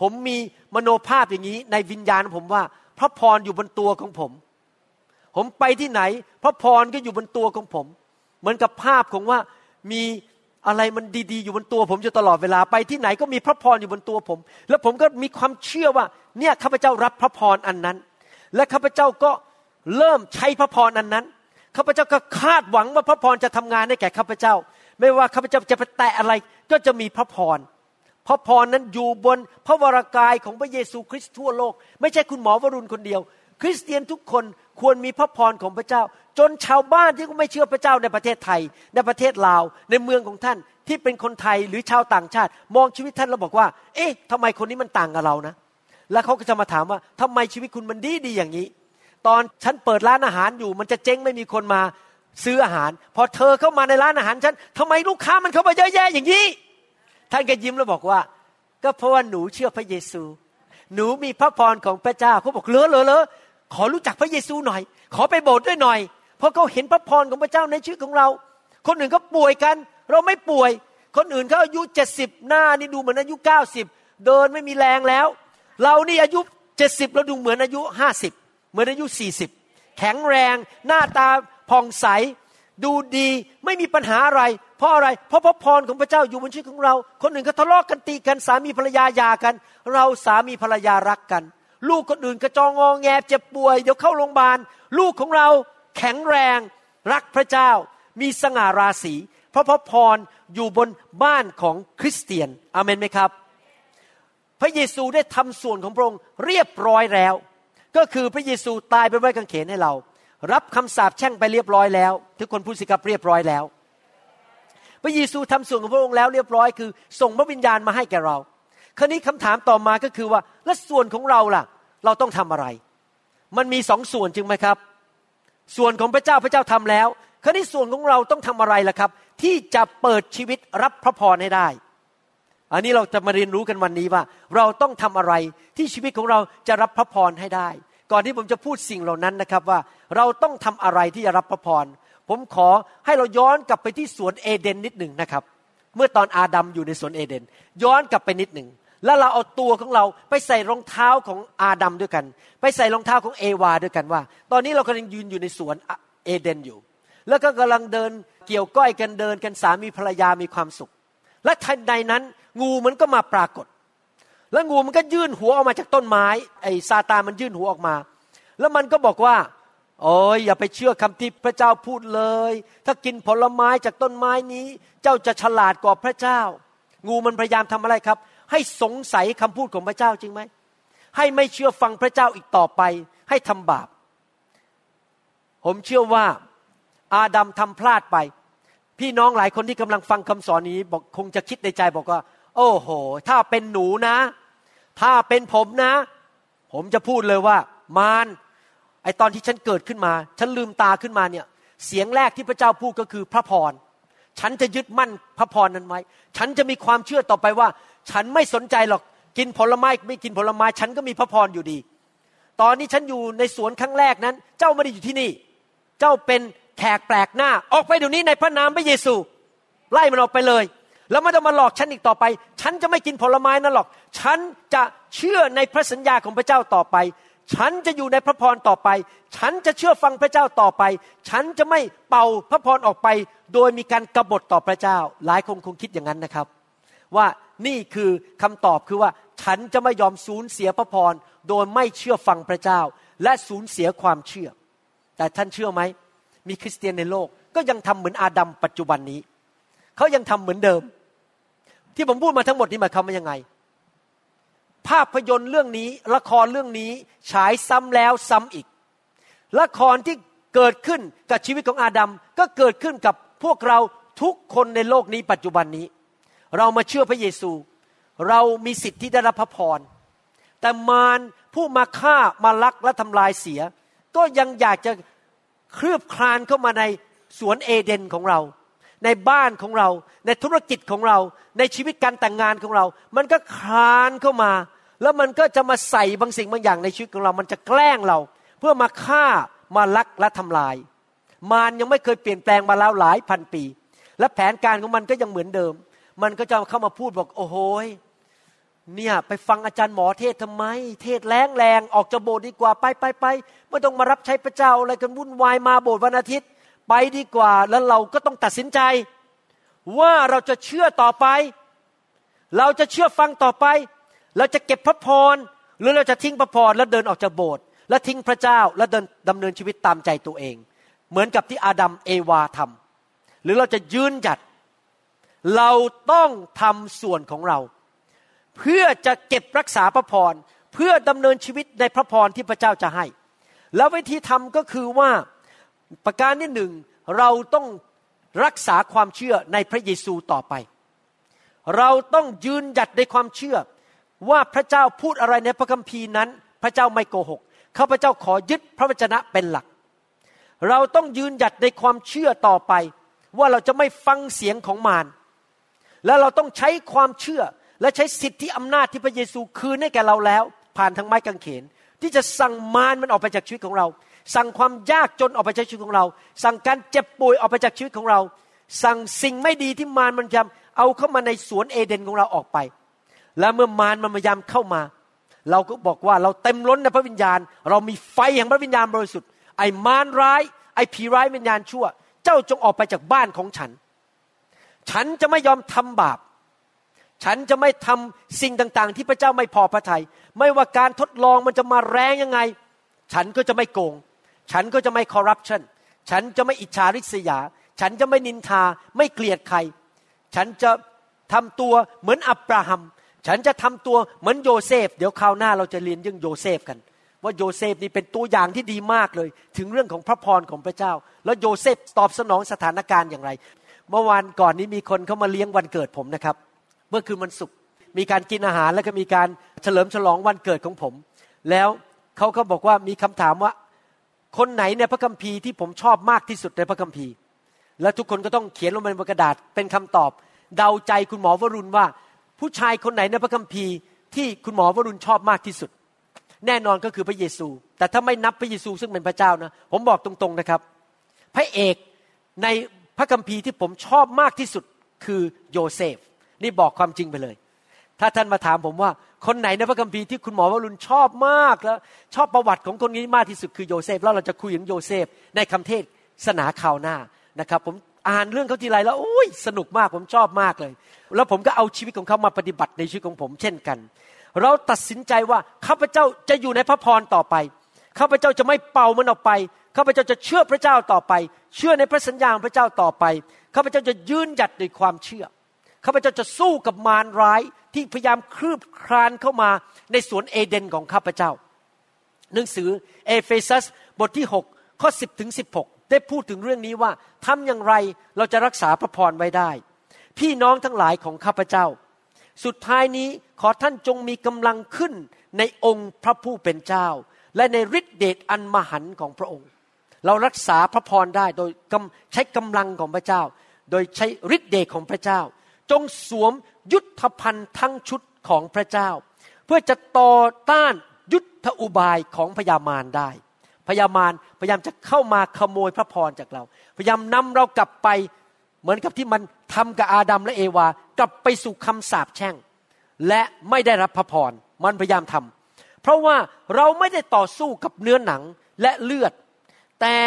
S2: ผมมีมโนภาพอย่างนี้ในวิญญาณผมว่า พระพรอยู่บนตัวของผม ผมไปที่ไหน พระพรก็อยู่บนตัวของผม เหมือนกับภาพของว่ามี อะไรมันดีๆ อยู่บนตัวผมอยู่ตลอดเวลาไปที่ไหนก็มีพระพรอยู่บนตัวผม แล้วผมก็มีความเชื่อว่า เนี่ยข้าพเจ้ารับพระพรอันนั้น และข้าพเจ้าก็เริ่มใช้พระพรอันนั้นข้าพเจ้าก็คาดหวังว่าพระพรจะทำงานให้แก่ข้าพเจ้า ไม่ว่าข้าพเจ้าจะไปแตะอะไรก็จะมีพระพรพระพรนั้นอยู่บนพระวรากายของพระเยซูคริสต์ทั่วโลก ไม่ใช่คุณหมอวรุณคนเดียว คริสเตียนทุกคน ควรมีพระพรของพระเจ้า จนชาวบ้านที่ไม่เชื่อพระเจ้าในประเทศไทย ในประเทศลาว ในเมืองของท่านที่เป็นคนไทยหรือชาวต่างชาติ มองชีวิตท่านแล้วบอกว่า เอ๊ะทำไมคนนี้มันต่างกับเรานะ แล้วเขาก็จะมาถามว่าทำไมชีวิตคุณมันดีดีอย่างนี้ ตอนฉันเปิดร้านอาหารอยู่ มันจะเจ๊งไม่มีคนมาซื้ออาหาร พอเธอเข้ามาในร้านอาหารฉันทำไมลูกค้ามันเข้ามาเยอะแยะอย่างนี้ ท่านก็ยิ้มแล้วบอกว่า ก็เพราะว่าหนูเชื่อพระเยซู หนูมีพระพรของพระเจ้าเขาบอกเลอะเลอะเลอะ ขอรู้จักพระเยซูหน่อย ขอไปโบสถ์ด้วยหน่อย เพราะเขาเห็นพระพรของพระเจ้าในชีวิตของเรา คนอื่นเขาป่วยกัน เราไม่ป่วย คนอื่นเขาอายุเจ็ดสิบหน้านี่ดูเหมือนอายุเก้าสิบเดินไม่มีแรงแล้ว เรานี่อายุเจ็ดสิบเราดูเหมือนอายุห้าสิบเหมือนอายุสี่สิบแข็งแรง หน้าตาผ่องใส ดูดีไม่มีปัญหาอะไร เพราะอะไร เพราะพระพรของพระเจ้าอยู่บนชีวิตของเรา คนอื่นก็ทะเลาะกกันตีกันสามีภรรยาหย่ากัน เราสามีภรรยารักกัน ลูกคนอื่นกระจองงอแงเจ็บป่วย เดี๋ยวเข้าโรงพยาบาล ลูกของเราแข็งแรง รักพระเจ้า มีสง่าราศีพระพระพรอยู่บนบ้านของคริสเตียนอเมนไหมครับ พระเยซูได้ทำส่วนของพระองค์เรียบร้อยแล้ว ก็คือพระเยซูตายไปไว้กางเขนให้เรา รับคำสาปแช่งไปเรียบร้อยแล้ว ทุกคนพูดสิครับเรียบร้อยแล้ว พระเยซูทำส่วนของพระองค์แล้วเรียบร้อยคือ ส่งพระวิญญาณมาให้แก่เรา คราวนี้คำถามต่อมาก็คือว่า และส่วนของเราล่ะ เราต้องทำอะไร มันมีสองส่วนจึงไหมครับ ส่วนของพระเจ้าพระเจ้าทำแล้ว คราวนี้ส่วนของเราต้องทำอะไรล่ะครับ ที่จะเปิดชีวิตรับพระพรให้ได้ อันนี้เราจะมาเรียนรู้กันวันนี้ว่า เราต้องทำอะไรที่ชีวิตของเราจะรับพระพรให้ได้ ก่อนที่ผมจะพูดสิ่งเหล่านั้นนะครับว่า เราต้องทำอะไรที่จะรับพระพรผมขอให้เราย้อนกลับไปที่สวนเอเดนนิดหนึ่งนะครับ เมื่อตอนอาดัมอยู่ในสวนเอเดน ย้อนกลับไปนิดหนึ่ง แล้วเราเอาตัวของเราไปใส่รองเท้าของอาดัมด้วยกัน ไปใส่รองเท้าของเอวาด้วยกันว่า ตอนนี้เรากำลังยืนอยู่ในสวนเอเดนอยู่ แล้วก็กำลังเดินเกี่ยวก้อยกันเดินกันสามีภรรยามีความสุข และทันใดนั้นงูมันก็มาปรากฏ แล้วงูมันก็ยื่นหัวออกมาจากต้นไม้ไอ้ซาตานมันยื่นหัวออกมา แล้วมันก็บอกว่าโอ้ยอย่าไปเชื่อคำที่พระเจ้าพูดเลย ถ้ากินผลไม้จากต้นไม้นี้ เจ้าจะฉลาดกว่าพระเจ้า งูมันพยายามทำอะไรครับ ให้สงสัยคำพูดของพระเจ้าจริงไหม ให้ไม่เชื่อฟังพระเจ้าอีกต่อไป ให้ทำบาป ผมเชื่อว่าอาดัมทำพลาดไป พี่น้องหลายคนที่กำลังฟังคำสอนนี้บอกคงจะคิดในใจบอกว่า โอ้โห ถ้าเป็นหนูนะ ถ้าเป็นผมนะ ผมจะพูดเลยว่ามารไอตอนที่ฉันเกิดขึ้นมา ฉันลืมตาขึ้นมาเนี่ย เสียงแรกที่พระเจ้าพูดก็คือพระพร ฉันจะยึดมั่นพระพรนั้นไว้ ฉันจะมีความเชื่อต่อไปว่า ฉันไม่สนใจหรอกกินผลไม้ไม่กินผลไม้ฉันก็มีพระพรอยู่ดี ตอนนี้ฉันอยู่ในสวนครั้งแรกนั้น เจ้าไม่ได้อยู่ที่นี่ เจ้าเป็นแขกแปลกหน้า ออกไปเดี๋ยวนี้ในพระนามพระเยซู ไล่มันออกไปเลย แล้วไม่ต้องมาหลอกฉันอีกต่อไป ฉันจะไม่กินผลไม้นั่นหรอก ฉันจะเชื่อในพระสัญญาของพระเจ้าต่อไป ฉันจะอยู่ในพระพรต่อไป ฉันจะเชื่อฟังพระเจ้าต่อไป ฉันจะไม่เป่าพระพรออกไป โดยมีการกรบฏต่อพระเจ้า หลายคนคงคิดอย่างนั้นนะครับ ว่า นี่คือคำตอบคือว่าฉันจะไม่ยอมสูญเสียพระพรโดยไม่เชื่อฟังพระเจ้า และสูญเสียความเชื่อ แต่ท่านเชื่อไหม มีคริสเตียนในโลกก็ยังทำเหมือนอาดัมปัจจุบันนี้ เขายังทำเหมือนเดิม ที่ผมพูดมาทั้งหมดนี้หมายความว่ายังไง ภาพยนตร์เรื่องนี้ละครเรื่องนี้ฉายซ้ำแล้วซ้ำอีก ละครที่เกิดขึ้นกับชีวิตของอาดัมก็เกิดขึ้นกับพวกเราทุกคนในโลกนี้ปัจจุบันนี้ เรามาเชื่อพระเยซู เรามีสิทธิ์ที่ได้รับพระพร แต่มารผู้มาฆ่ามาลักและทำลายเสีย ก็ยังอยากจะเคลือบคลานเข้ามาในสวนเอเดนของเรา ในบ้านของเรา ในธุรกิจของเรา ในชีวิตการแต่งงานของเรา มันก็คลานเข้ามา แล้วมันก็จะมาใส่บางสิ่งบางอย่างในชีวิตของเรา มันจะแกล้งเรา เพื่อมาฆ่ามาลักและทำลาย มารยังไม่เคยเปลี่ยนแปลงมาแล้วหลายพันปี และแผนการของมันก็ยังเหมือนเดิม มันก็จะเข้ามาพูดบอก โอ้โหเนี่ยไปฟังอาจารย์หมอเทศทำไม เทศแรงแรงออกจากโบสถ์ดีกว่าไปไปไปไม่ต้องมารับใช้พระเจ้าอะไรกันวุ่นวายมาโบสถ์วันอาทิตย์ ไปดีกว่าแล้วเราก็ต้องตัดสินใจ ว่าเราจะเชื่อต่อไป เราจะเชื่อฟังต่อไป เราจะเก็บพระพรหรือเราจะทิ้งพระพรแล้วเดินออกจากโบสถ์แล้วทิ้งพระเจ้าแล้วเดินดำเนินชีวิตตามใจตัวเอง เหมือนกับที่อาดัมเอวาทำหรือเราจะยืนหยัด เราต้องทำส่วนของเรา เพื่อจะเก็บรักษาพระพรเพื่อดำเนินชีวิตในพระพรที่พระเจ้าจะให้ แล้ววิธีทำก็คือว่าประการที่หนึ่งเราต้องรักษาความเชื่อในพระเยซูต่อไป เราต้องยืนหยัดในความเชื่อ ว่าพระเจ้าพูดอะไรในพระคัมภีร์นั้น พระเจ้าไม่โกหกข้าพเจ้าขอยึดพระวจนะเป็นหลัก เราต้องยืนหยัดในความเชื่อต่อไป ว่าเราจะไม่ฟังเสียงของมาร และเราต้องใช้ความเชื่อและใช้สิทธิอำนาจที่พระเยซูคืนให้แก่เราแล้ว ผ่านทางไม้กางเขน ที่จะสั่งมารมันออกไปจากชีวิตของเรา สั่งความยากจนออกไปจากชีวิตของเรา สั่งการเจ็บป่วยออกไปจากชีวิตของเรา สั่งสิ่งไม่ดีที่มารมันพยายามเอาเข้ามาในสวนเอเดนของเราออกไป และเมื่อมารมันพยายามเข้ามา เราก็บอกว่าเราเต็มล้นในพระวิญญาณ เรามีไฟแห่งพระวิญญาณบริสุทธิ์ไอ้มารร้าย ไอ้ผีร้ายวิญญาณชั่ว เจ้าจงออกไปจากบ้านของฉัน ฉันจะไม่ยอมทำบาป ฉันจะไม่ทำสิ่งต่างๆ ที่พระเจ้าไม่พอพระทยัยไม่ว่าการทดลองมันจะมาแรงยังไง ฉันก็จะไม่โกง ฉันก็จะไม่คอร์รัปชันฉันจะไม่อิจฉาริษยา ฉันจะไม่นินทา ไม่เกลียดใคร ฉันจะทำตัวเหมือนอับราฮัม ฉันจะทำตัวเหมือนโยเซฟ เดี๋ยวคราวหน้าเราจะเรียนเรื่องโยเซฟกัน ว่าโยเซฟนี่เป็นตัวอย่างที่ดีมากเลย ถึงเรื่องของพระพรของพระเจ้า แล้วโยเซฟตอบสนองสถานการณ์อย่างไร เมื่อวานก่อนนี้มีคนเข้ามาเลี้ยงวันเกิดผมนะครับ เมื่อคืนวันศุกร์มีการกินอาหารแล้วก็มีการเฉลิมฉลองวันเกิดของผม แล้วเขาก็บอกว่ามีคำถามว่า คนไหนในพระคัมภีร์ที่ผมชอบมากที่สุดในพระคัมภีร์ แล้วทุกคนก็ต้องเขียนลงบนกระดาษเป็นคำตอบ เดาใจคุณหมอวรุณว่า ผู้ชายคนไหนในพระคัมภีร์ที่คุณหมอวรุณชอบมากที่สุด แน่นอนก็คือพระเยซู แต่ถ้าไม่นับพระเยซูซึ่งเป็นพระเจ้านะผมบอกตรงๆนะครับ พระเอกใน พระคัมภีร์ที่ผมชอบมากที่สุดคือโยเซฟ นี่บอกความจริงไปเลย ถ้าท่านมาถามผมว่าคนไหนในพระคัมภีร์ที่คุณหมอวรุณชอบมากแล้ว ชอบประวัติของคนนี้มากที่สุดคือโยเซฟ แล้วเราจะคุยถึงโยเซฟ ในคำเทศสนาคราวหน้านะครับ ผมอ่านเรื่องเขาทีไรแล้วโอ้ยสนุกมากผมชอบมากเลย แล้วผมก็เอาชีวิตของเขามาปฏิบัติในชีวิตของผม เช่นกัน เราตัดสินใจว่าข้าพเจ้าจะอยู่ในพระพรต่อไปข้าพเจ้าจะไม่เป่ามันออกไป ข้าพเจ้าจะเชื่อพระเจ้าต่อไป เชื่อในพระสัญญาของพระเจ้าต่อไป ข้าพเจ้าจะยืนหยัดด้วยความเชื่อ ข้าพเจ้าจะสู้กับมารร้ายที่พยายามคลืบคลานเข้ามาในสวนเอเดนของข้าพเจ้า หนังสือเอเฟซัสบทที่ 6 ข้อ 10ถึง16 ได้พูดถึงเรื่องนี้ว่าทำอย่างไรเราจะรักษาพระพรไว้ได้ พี่น้องทั้งหลายของข้าพเจ้า สุดท้ายนี้ขอท่านจงมีกำลังขึ้นในองค์พระผู้เป็นเจ้า และในฤทธิเดชอันมหันของพระองค์ เรารักษาพระพรได้โดยใช้กำลังของพระเจ้า โดยใช้ฤทธิ์เดชของพระเจ้า จงสวมยุทธภัณฑ์ทั้งชุดของพระเจ้า เพื่อจะต่อต้านยุทธอุบายของพญามารได้พญามารพยายามจะเข้ามาขโมยพระพรจากเรา พยายามนำเรากลับไปเหมือนกับที่มันทำกับอาดัมและเอวา กลับไปสู่คำสาปแช่ง และไม่ได้รับพระพรมันพยายามทำเพราะว่าเราไม่ได้ต่อสู้กับเนื้อหนังและเลือด แต่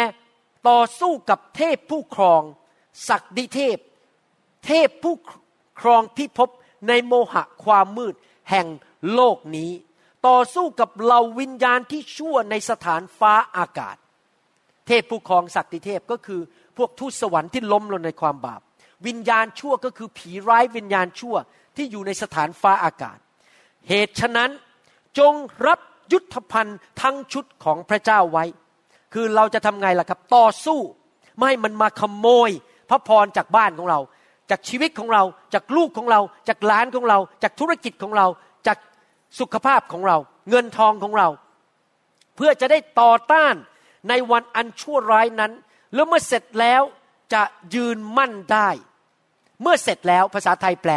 S2: ต่อสู้กับเทพผู้ครอง ศักดิเทพ เทพผู้ครองพิภพในโมหะความมืดแห่งโลกนี้ ต่อสู้กับเหล่าวิญญาณที่ชั่วในสถานฟ้าอากาศ เทพผู้ครองศักดิเทพก็คือพวกทูตสวรรค์ที่ล้มลงในความบาป วิญญาณชั่วก็คือผีร้ายวิญญาณชั่วที่อยู่ในสถานฟ้าอากาศ เหตุฉะนั้นจงรับยุทธภัณฑ์ทั้งชุดของพระเจ้าไว้ คือเราจะทำไงล่ะครับ ต่อสู้ไม่ให้มันมาขโมย พระพรจากบ้านของเรา จากชีวิตของเรา จากลูกของเรา จากหลานของเรา จากธุรกิจของเรา จากสุขภาพของเรา เงินทองของเรา เพื่อจะได้ต่อต้านในวันอันชั่วร้ายนั้น แล้วเมื่อเสร็จแล้วจะยืนมั่นได้ เมื่อเสร็จแล้วภาษาไทยแปล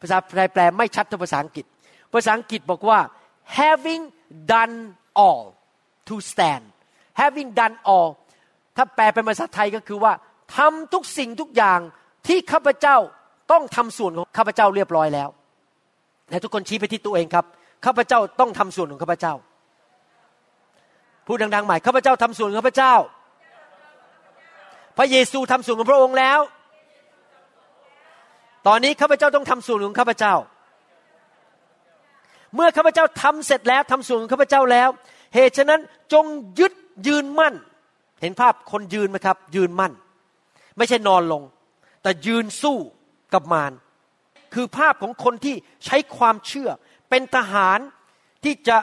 S2: ภาษาไทยแปลไม่ชัดเท่าภาษาอังกฤษ ภาษาอังกฤษบอกว่า having done all to stand having done all ถ้าแปลเป็นภาษาไทยก็คือว่าทำทุกสิ่งทุกอย่างที่ข้าพเจ้าต้องทำส่วนของข้าพเจ้าเรียบร้อยแล้วและทุกคนชี้ไปที่ตัวเองครับข้าพเจ้าต้องทำส่วนของข้าพเจ้า พูดดังๆใหม่ข้าพเจ้าทำส่วนของข้าพเจ้า พระเยซูทำส่วนของพระองค์แล้ว ตอนนี้ข้าพเจ้าต้องทำส่วนของข้าพเจ้า เมื่อข้าพเจ้าทำเสร็จแล้วทำส่วนของข้าพเจ้าแล้ว เหตุฉะนั้นจงยึด ยืนมั่น เห็นภาพคนยืนไหมครับ ยืนมั่น ไม่ใช่นอนลง แต่ยืนสู้กับมารคือภาพของคนที่ใช้ความเชื่อ เป็นทหารที่จะ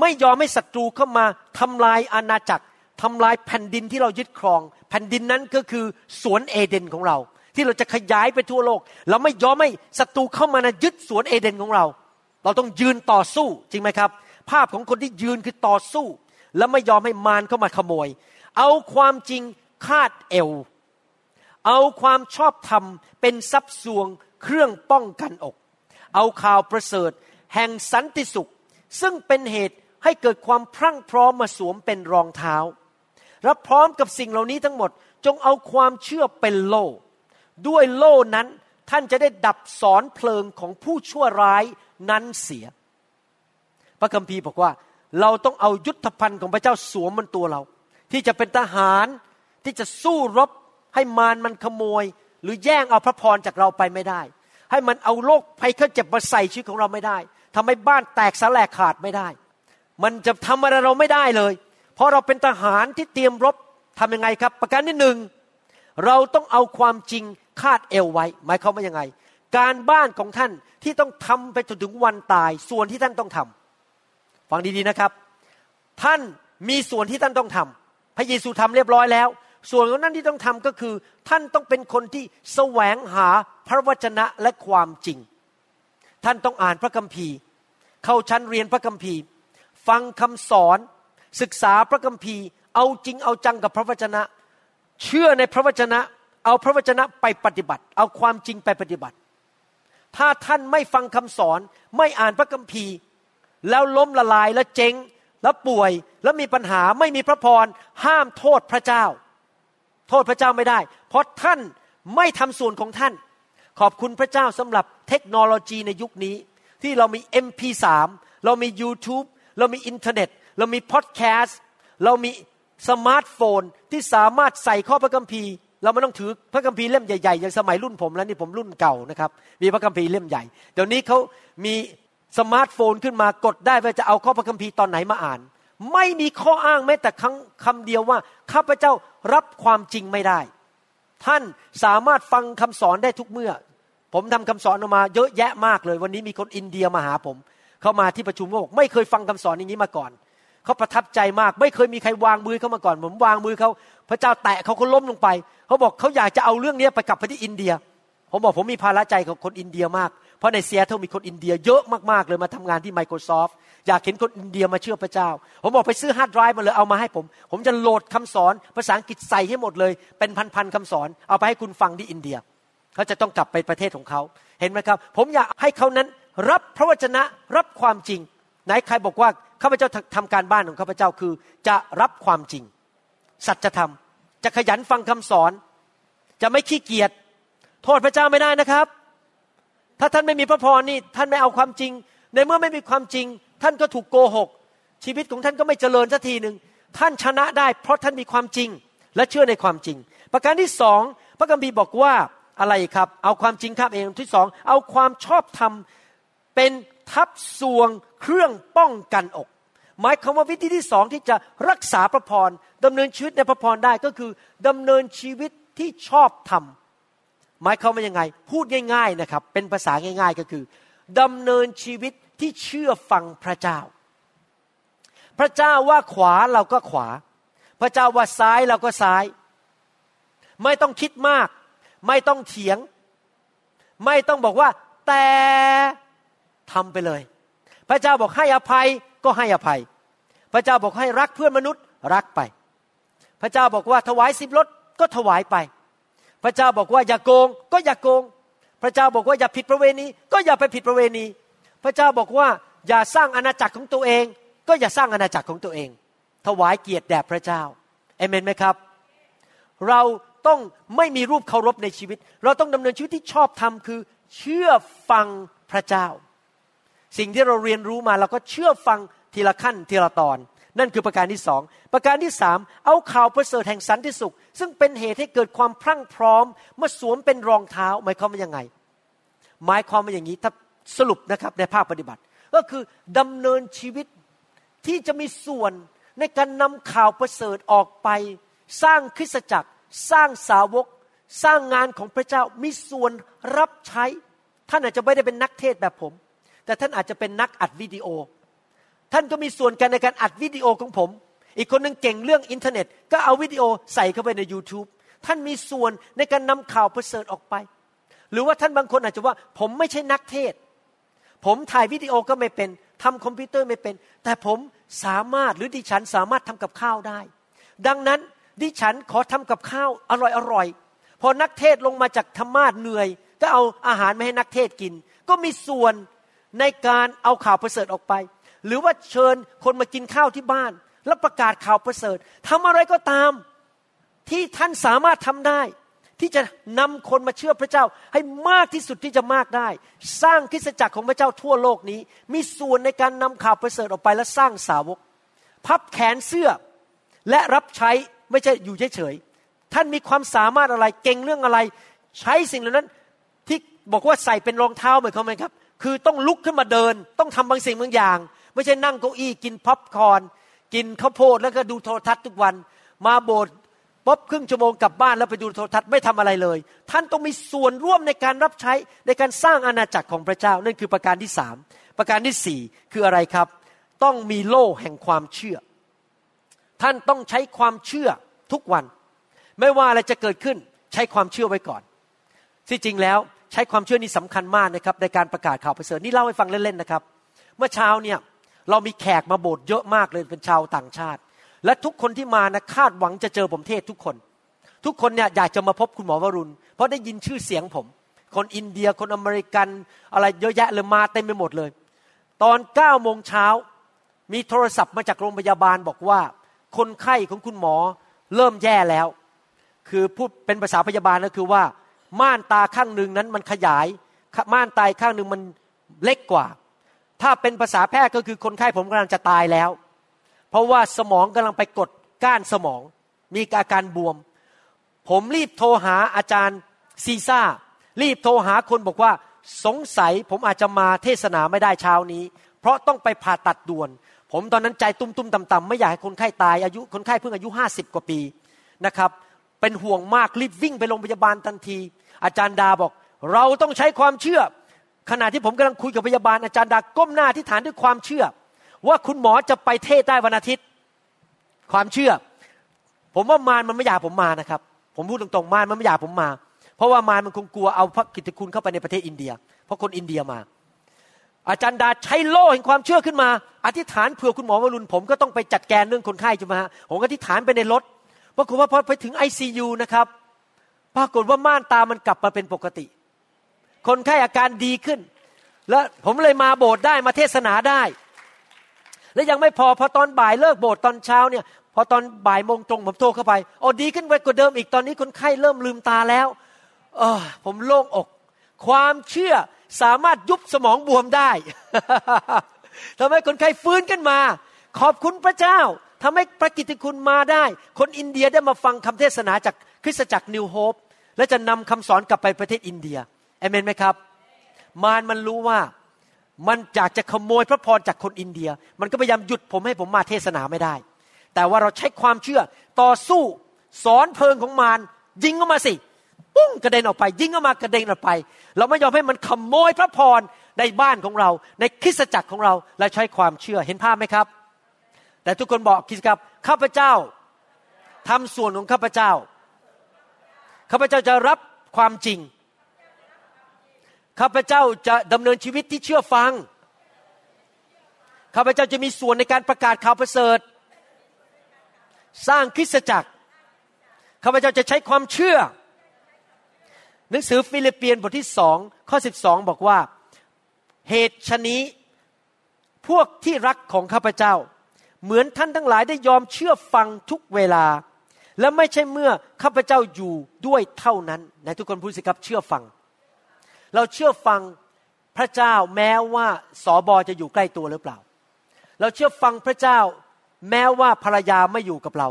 S2: ไม่ยอมให้ศัตรูเข้ามาทำลายอาณาจักรทำลายแผ่นดินที่เรายึดครอง แผ่นดินนั้นก็คือสวนเอเดนของเรา ที่เราจะขยายไปทั่วโลก เราไม่ยอมให้ศัตรูเข้ามานะยึดสวนเอเดนของเรา เราต้องยืนต่อสู้จริงไหมครับ ภาพของคนที่ยืนคือต่อสู้ แล้วไม่ยอมให้มารเข้ามาขโมย เอาความจริงคาดเอว เอาความชอบธรรมเป็นทรัพย์สวงเครื่องป้องกันอก เอาข่าวประเสริฐ แห่งสันติสุข ซึ่งเป็นเหตุให้เกิดความพรั่งพร้อมมาสวมเป็นรองเท้าและพร้อมกับสิ่งเหล่านี้ทั้งหมดจงเอาความเชื่อเป็นโล่ ด้วยโล่นั้นท่านจะได้ดับสอนเพลิงของผู้ชั่วร้ายนั้นเสีย พระคัมภีร์บอกว่า เราต้องเอายุทธภัณฑ์ของพระเจ้าสวมบนตัวเรา ที่จะเป็นทหารที่จะสู้รบให้มารมันขโมย หรือแย่งเอาพระพรจากเราไปไม่ได้ ให้มันเอาโรคภัยไข้เจ็บมาใส่ชีวิตของเราไม่ได้ทำให้บ้านแตกสลายขาดไม่ได้ มันจะทำอะไรเราไม่ได้เลย เพราะเราเป็นทหารที่เตรียมรบทำยังไงครับ ประการที่หนึ่งเราต้องเอาความจริงคาดเอวไว้ หมายความว่ายังไง การบ้านของท่านที่ต้องทำไปจนถึงวันตาย ส่วนที่ท่านต้องทำ ฟังดีๆนะครับ ท่านมีส่วนที่ท่านต้องทำพระเยซูทำเรียบร้อยแล้ว ส่วนของนั้นที่ต้องทำก็คือ ท่านต้องเป็นคนที่แสวงหาพระวจนะและความจริง ท่านต้องอ่านพระคัมภีร์ เข้าชั้นเรียนพระคัมภีร์ ฟังคำสอน ศึกษาพระคัมภีร์ เอาจริงเอาจังกับพระวจนะ เชื่อในพระวจนะ เอาพระวจนะไปปฏิบัติ เอาความจริงไปปฏิบัติ ถ้าท่านไม่ฟังคำสอนไม่อ่านพระคัมภีร์ แล้วล้มละลายแล้วเจ๊ง แล้วป่วยแล้วมีปัญหาไม่มีพระพรห้ามโทษพระเจ้า โทษพระเจ้าไม่ได้ เพราะท่านไม่ทำส่วนของท่าน ขอบคุณพระเจ้าสำหรับเทคโนโลยีในยุคนี้ ที่เรามี MP3 เรามี YouTube เรามีอินเทอร์เน็ต เรามีพอดแคสต์เรามีสมาร์ทโฟนที่สามารถใส่ข้อพระคัมภีร์ เราไม่ต้องถือพระคัมภีร์เล่มใหญ่ๆอย่างสมัยรุ่นผมแล้วนี่ผมรุ่นเก่านะครับ มีพระคัมภีร์เล่มใหญ่ เดี๋ยวนี้เขามี สมาร์ทโฟนขึ้นมากดได้ว่าจะเอาข้อพระคัมภีร์ตอนไหนมาอ่าน ไม่มีข้ออ้างแม้แต่คำคำเดียวว่าข้าพเจ้ารับความจริงไม่ได้ ท่านสามารถฟังคำสอนได้ทุกเมื่อ ผมทำคำสอนออกมาเยอะแยะมากเลย วันนี้มีคนอินเดียมาหาผม เข้ามาที่ประชุมบอกไม่เคยฟังคำสอนอย่างนี้มาก่อนเขาประทับใจมาก ไม่เคยมีใครวางมือเขามาก่อน ผมวางมือเขาพระเจ้าแตะเขาก็ล้มลงไป เขาบอกเขาอยากจะเอาเรื่องนี้ไปกลับไปที่อินเดีย ผมบอกผมมีภาระใจกับคนอินเดียมาก เพราะในซีแอตเทิลามีคนอินเดียเยอะมากๆเลยมาทำงานที่ Microsoft อยากเห็นคนอินเดียมาเชื่อพระเจ้า ผมบอกไปซื้อฮาร์ดไดรฟ์มาเลยเอามาให้ผม ผมจะโหลดคำสอนภาษาอังกฤษใส่ให้หมดเลย เป็นพันๆคำสอน เอาไปให้คุณฟังที่อินเดีย เขาจะต้องกลับไปประเทศของเขา เห็นไหมครับ ผมอยากให้เขานั้นรับพระวจนะรับความจริง ไหนใครบอกว่าข้าพเจ้าทำการบ้านของข้าพเจ้าคือ จะรับความจริง สัจธรรม จะขยันฟังคำสอน จะไม่ขี้เกียจโทษพระเจ้าไม่ได้นะครับ ถ้าท่านไม่มีพระพรนี่ท่านไม่เอาความจริง ในเมื่อไม่มีความจริง ท่านก็ถูกโกหก ชีวิตของท่านก็ไม่เจริญสักทีหนึ่งท่านชนะได้ เพราะท่านมีความจริงและเชื่อในความจริง ประการที่สองพระคัมภีร์บอกว่าอะไรครับ เอาความจริงครับเองที่สองเอาความชอบธรรมเป็นทับสวงเครื่องป้องกันอก หมายความว่าวิธีที่สองที่จะรักษาพระพรดำเนินชีวิตในพระพรได้ก็คือดำเนินชีวิตที่ชอบธรรม หมายความว่ายังไง พูดง่าย ๆนะครับ เป็นภาษาง่าย ๆก็คือดำเนินชีวิตที่เชื่อฟังพระเจ้า พระเจ้าว่าขวาเราก็ขวา พระเจ้าว่าซ้ายเราก็ซ้าย ไม่ต้องคิดมาก ไม่ต้องเถียง ไม่ต้องบอกว่า แต่ทำไปเลย พระเจ้าบอกให้อภัยก็ให้อภัย พระเจ้าบอกให้รักเพื่อนมนุษย์รักไป พระเจ้าบอกว่าถวายสิบรถก็ถวายไป พระเจ้าบอกว่าอย่าโกงก็อย่าโกง พระเจ้าบอกว่าอย่าผิดประเวณี ก็อย่าไปผิดประเวณี พระเจ้าบอกว่าอย่าสร้างอาณาจักรของตัวเอง ก็อย่าสร้างอาณาจักรของตัวเอง ถวายเกียรติแด่พระเจ้าเอเมนไหมครับ เราต้องไม่มีรูปเคารพในชีวิต เราต้องดำเนินชีวิตที่ชอบธรรมคือ เชื่อฟังพระเจ้า สิ่งที่เราเรียนรู้มาเราก็เชื่อฟังทีละขั้นทีละตอน นั่นคือประการที่สองประการที่สามเอาข่าวประเสริฐแห่งสันติสุข ซึ่งเป็นเหตุให้เกิดความพรั่งพร้อมมาสวมเป็นรองเท้าหมายความว่ายังไง หมายความว่าอย่างนี้ถ้าสรุปนะครับในภาคปฏิบัติ ก็คือดำเนินชีวิตที่จะมีส่วนในการนำข่าวประเสริฐออกไป สร้างคริสตจักร สร้างสาวก สร้างงานของพระเจ้ามีส่วนรับใช้ ท่านอาจจะไม่ได้เป็นนักเทศน์แบบผม แต่ท่านอาจจะเป็นนักอัดวิดีโอ ท่านก็มีส่วนกันในการอัดวิดีโอของผม อีกคนนึงเก่งเรื่องอินเทอร์เน็ต ก็เอาวิดีโอใส่เข้าไปใน YouTube ท่านมีส่วนในการนำข่าวประเสริฐออกไป หรือว่าท่านบางคนอาจจะว่า ผมไม่ใช่นักเทศ ผมถ่ายวิดีโอก็ไม่เป็นทำคอมพิวเตอร์ไม่เป็น แต่ผมสามารถหรือดิฉันสามารถทำกับข้าวได้ ดังนั้นดิฉันขอทำกับข้าวอร่อยอร่อยพอนักเทศลงมาจากธรรมาสเหนื่อย ก็เอาอาหารมาให้นักเทศกิน ก็มีส่วนในการเอาข่าวประเสริฐออกไป หรือว่าเชิญคนมากินข้าวที่บ้าน แล้วประกาศข่าวประเสริฐทำอะไรก็ตามที่ท่านสามารถทำได้ ที่จะนำคนมาเชื่อพระเจ้าให้มากที่สุดที่จะมากได้ สร้างคริสตจักรของพระเจ้าทั่วโลกนี้ มีส่วนในการนำข่าวประเสริฐออกไปและสร้างสาวก พับแขนเสื้อและรับใช้ไม่ใช่อยู่เฉยๆท่านมีความสามารถอะไรเก่งเรื่องอะไร ใช้สิ่งเหล่านั้นที่บอกว่าใส่เป็นรองเท้าเหมือนเขาไหมครับ คือต้องลุกขึ้นมาเดิน ต้องทำบางสิ่งบางอย่าง ไม่ใช่นั่งเก้าอี้กินพับคอนกินข้าวโพดแล้วก็ดูโทรทัศน์ทุกวัน มาโบสถ์ป๊บครึ่งชั่วโมงกลับบ้านแล้วไปดูโทรทัศน์ไม่ทำอะไรเลย ท่านต้องมีส่วนร่วมในการรับใช้ในการสร้างอาณาจักรของพระเจ้านั่นคือประการที่สามประการที่สี่คืออะไรครับ ต้องมีโล่แห่งความเชื่อ ท่านต้องใช้ความเชื่อทุกวัน ไม่ว่าอะไรจะเกิดขึ้นใช้ความเชื่อไว้ก่อนที่จริงแล้วใช้ความเชื่อนี่สำคัญมากนะครับในการประกาศข่าวประเสริฐนี่เล่าให้ฟังเล่นๆนะครับ เมื่อเช้าเนี่ย เรามีแขกมาโบสถ์เยอะมากเลยเป็นชาวต่างชาติ และทุกคนที่มานะคาดหวังจะเจอผมเทศทุกคน ทุกคนเนี่ยอยากจะมาพบคุณหมอวรุณ เพราะได้ยินชื่อเสียงผม คนอินเดียคนอเมริกัน อะไรเยอะแยะเลยมาเต็มไปหมดเลย ตอนเก้าโมงเช้ามีโทรศัพท์มาจากโรงพยาบาลบอกว่า คนไข้ของคุณหมอเริ่มแย่แล้ว คือพูดเป็นภาษาพยาบาลก็คือว่า ม่านตาข้างหนึ่งนั้นมันขยาย ม่านตาข้างหนึ่งมันเล็กกว่า ถ้าเป็นภาษาแพทย์ก็คือคนไข้ผมกำลังจะตายแล้ว เพราะว่าสมองกำลังไปกดก้านสมอง มีอาการบวม ผมรีบโทรหาอาจารย์ซีซ่า รีบโทรหาคนบอกว่าสงสัยผมอาจจะมาเทศนาไม่ได้เช้านี้ เพราะต้องไปผ่าตัดด่วน ผมตอนนั้นใจตุ้มตุ้มต่ำๆไม่อยากให้คนไข้ตายอายุคนไข้เพิ่งอายุห้าสิบกว่าปีนะครับ เป็นห่วงมากรีบวิ่งไปโรงพยาบาลทันที อาจารย์ดาบอก เราต้องใช้ความเชื่อ ขณะที่ผมกำลังคุยกับพยาบาลอาจารย์ดาก้มหน้าที่ฐานด้วยความเชื่อ ว่าคุณหมอจะไปเทศได้วันอาทิตย์ ความเชื่อ ผมว่ามารมันไม่อยากผมมานะครับ ผมพูดตรงๆมารมันไม่อยากผมมา เพราะว่ามารมันคงกลัวเอาพระกิตติคุณเข้าไปในประเทศอินเดีย เพราะคนอินเดียมา อาจารย์ดาใช้โล่แห่งความเชื่อขึ้นมา อธิษฐานเผื่อคุณหมอวรุณผมก็ต้องไปจัดแกนเรื่องคนไข้ใช่ไหมฮะผมก็อธิษฐานไปในรถปรากฏว่าพอไปถึงไอซียูนะครับปรากฏว่าม่านตามันกลับมาเป็นปกติ คนไข้อาการดีขึ้น แล้วผมเลยมาโบสถ์ได้มาเทศนาได้ และยังไม่พอพอตอนบ่ายเลิกโบสถ์ตอนเช้าเนี่ยพอตอนบ่ายโมงตรงผมโทรเข้าไปโอ้ดีขึ้นไปกว่าเดิมอีกตอนนี้คนไข้เริ่มลืมตาแล้วเออผมโล่งอก ความเชื่อสามารถยุบสมองบวมได้ทำให้คนไข้ฟื้นขึ้นมา ขอบคุณพระเจ้าทำให้พระกิตติคุณมาได้ คนอินเดียได้มาฟังคำเทศนาจากคริสตจักรนิวโฮปและจะนำคำสอนกลับไปประเทศอินเดีย เอเมนไหมครับ มารมันรู้ว่ามันอยากจะขโมยพระพรจากคนอินเดีย มันก็พยายามหยุดผมให้ผมมาเทศนาไม่ได้ แต่ว่าเราใช้ความเชื่อต่อสู้สอนเพลิงของมารยิงเข้ามาสิปุ้งกระเด็นออกไป ยิงเข้ามากระเด็นออกไป เราไม่ยอมให้มันขโมยพระพรในบ้านของเรา ในคริสตจักรของเราและใช้ความเชื่อเห็นภาพไหมครับ แต่ทุกคนบอกคิดครับข้าพเจ้าทำส่วนของข้าพเจ้าข้าพเจ้าจะรับความจริง ข้าพเจ้าจะดำเนินชีวิตที่เชื่อฟัง ข้าพเจ้าจะมีส่วนในการประกาศข่าวประเสริฐ สร้างคริสตจักร ข้าพเจ้าจะใช้ความเชื่อ หนังสือฟิลิปเปียนบทที่สองข้อสิบสองบอกว่า เหตุชนี้พวกที่รักของข้าพเจ้า เหมือนท่านทั้งหลายได้ยอมเชื่อฟังทุกเวลา และไม่ใช่เมื่อข้าพเจ้าอยู่ด้วยเท่านั้นในทุกคนพูดสิครับเชื่อฟัง เราเชื่อฟังพระเจ้าแม้ว่าสอบอจะอยู่ใกล้ตัวหรือเปล่า เราเชื่อฟังพระเจ้า แม้ว่าภรรยาไม่อยู่กับเรา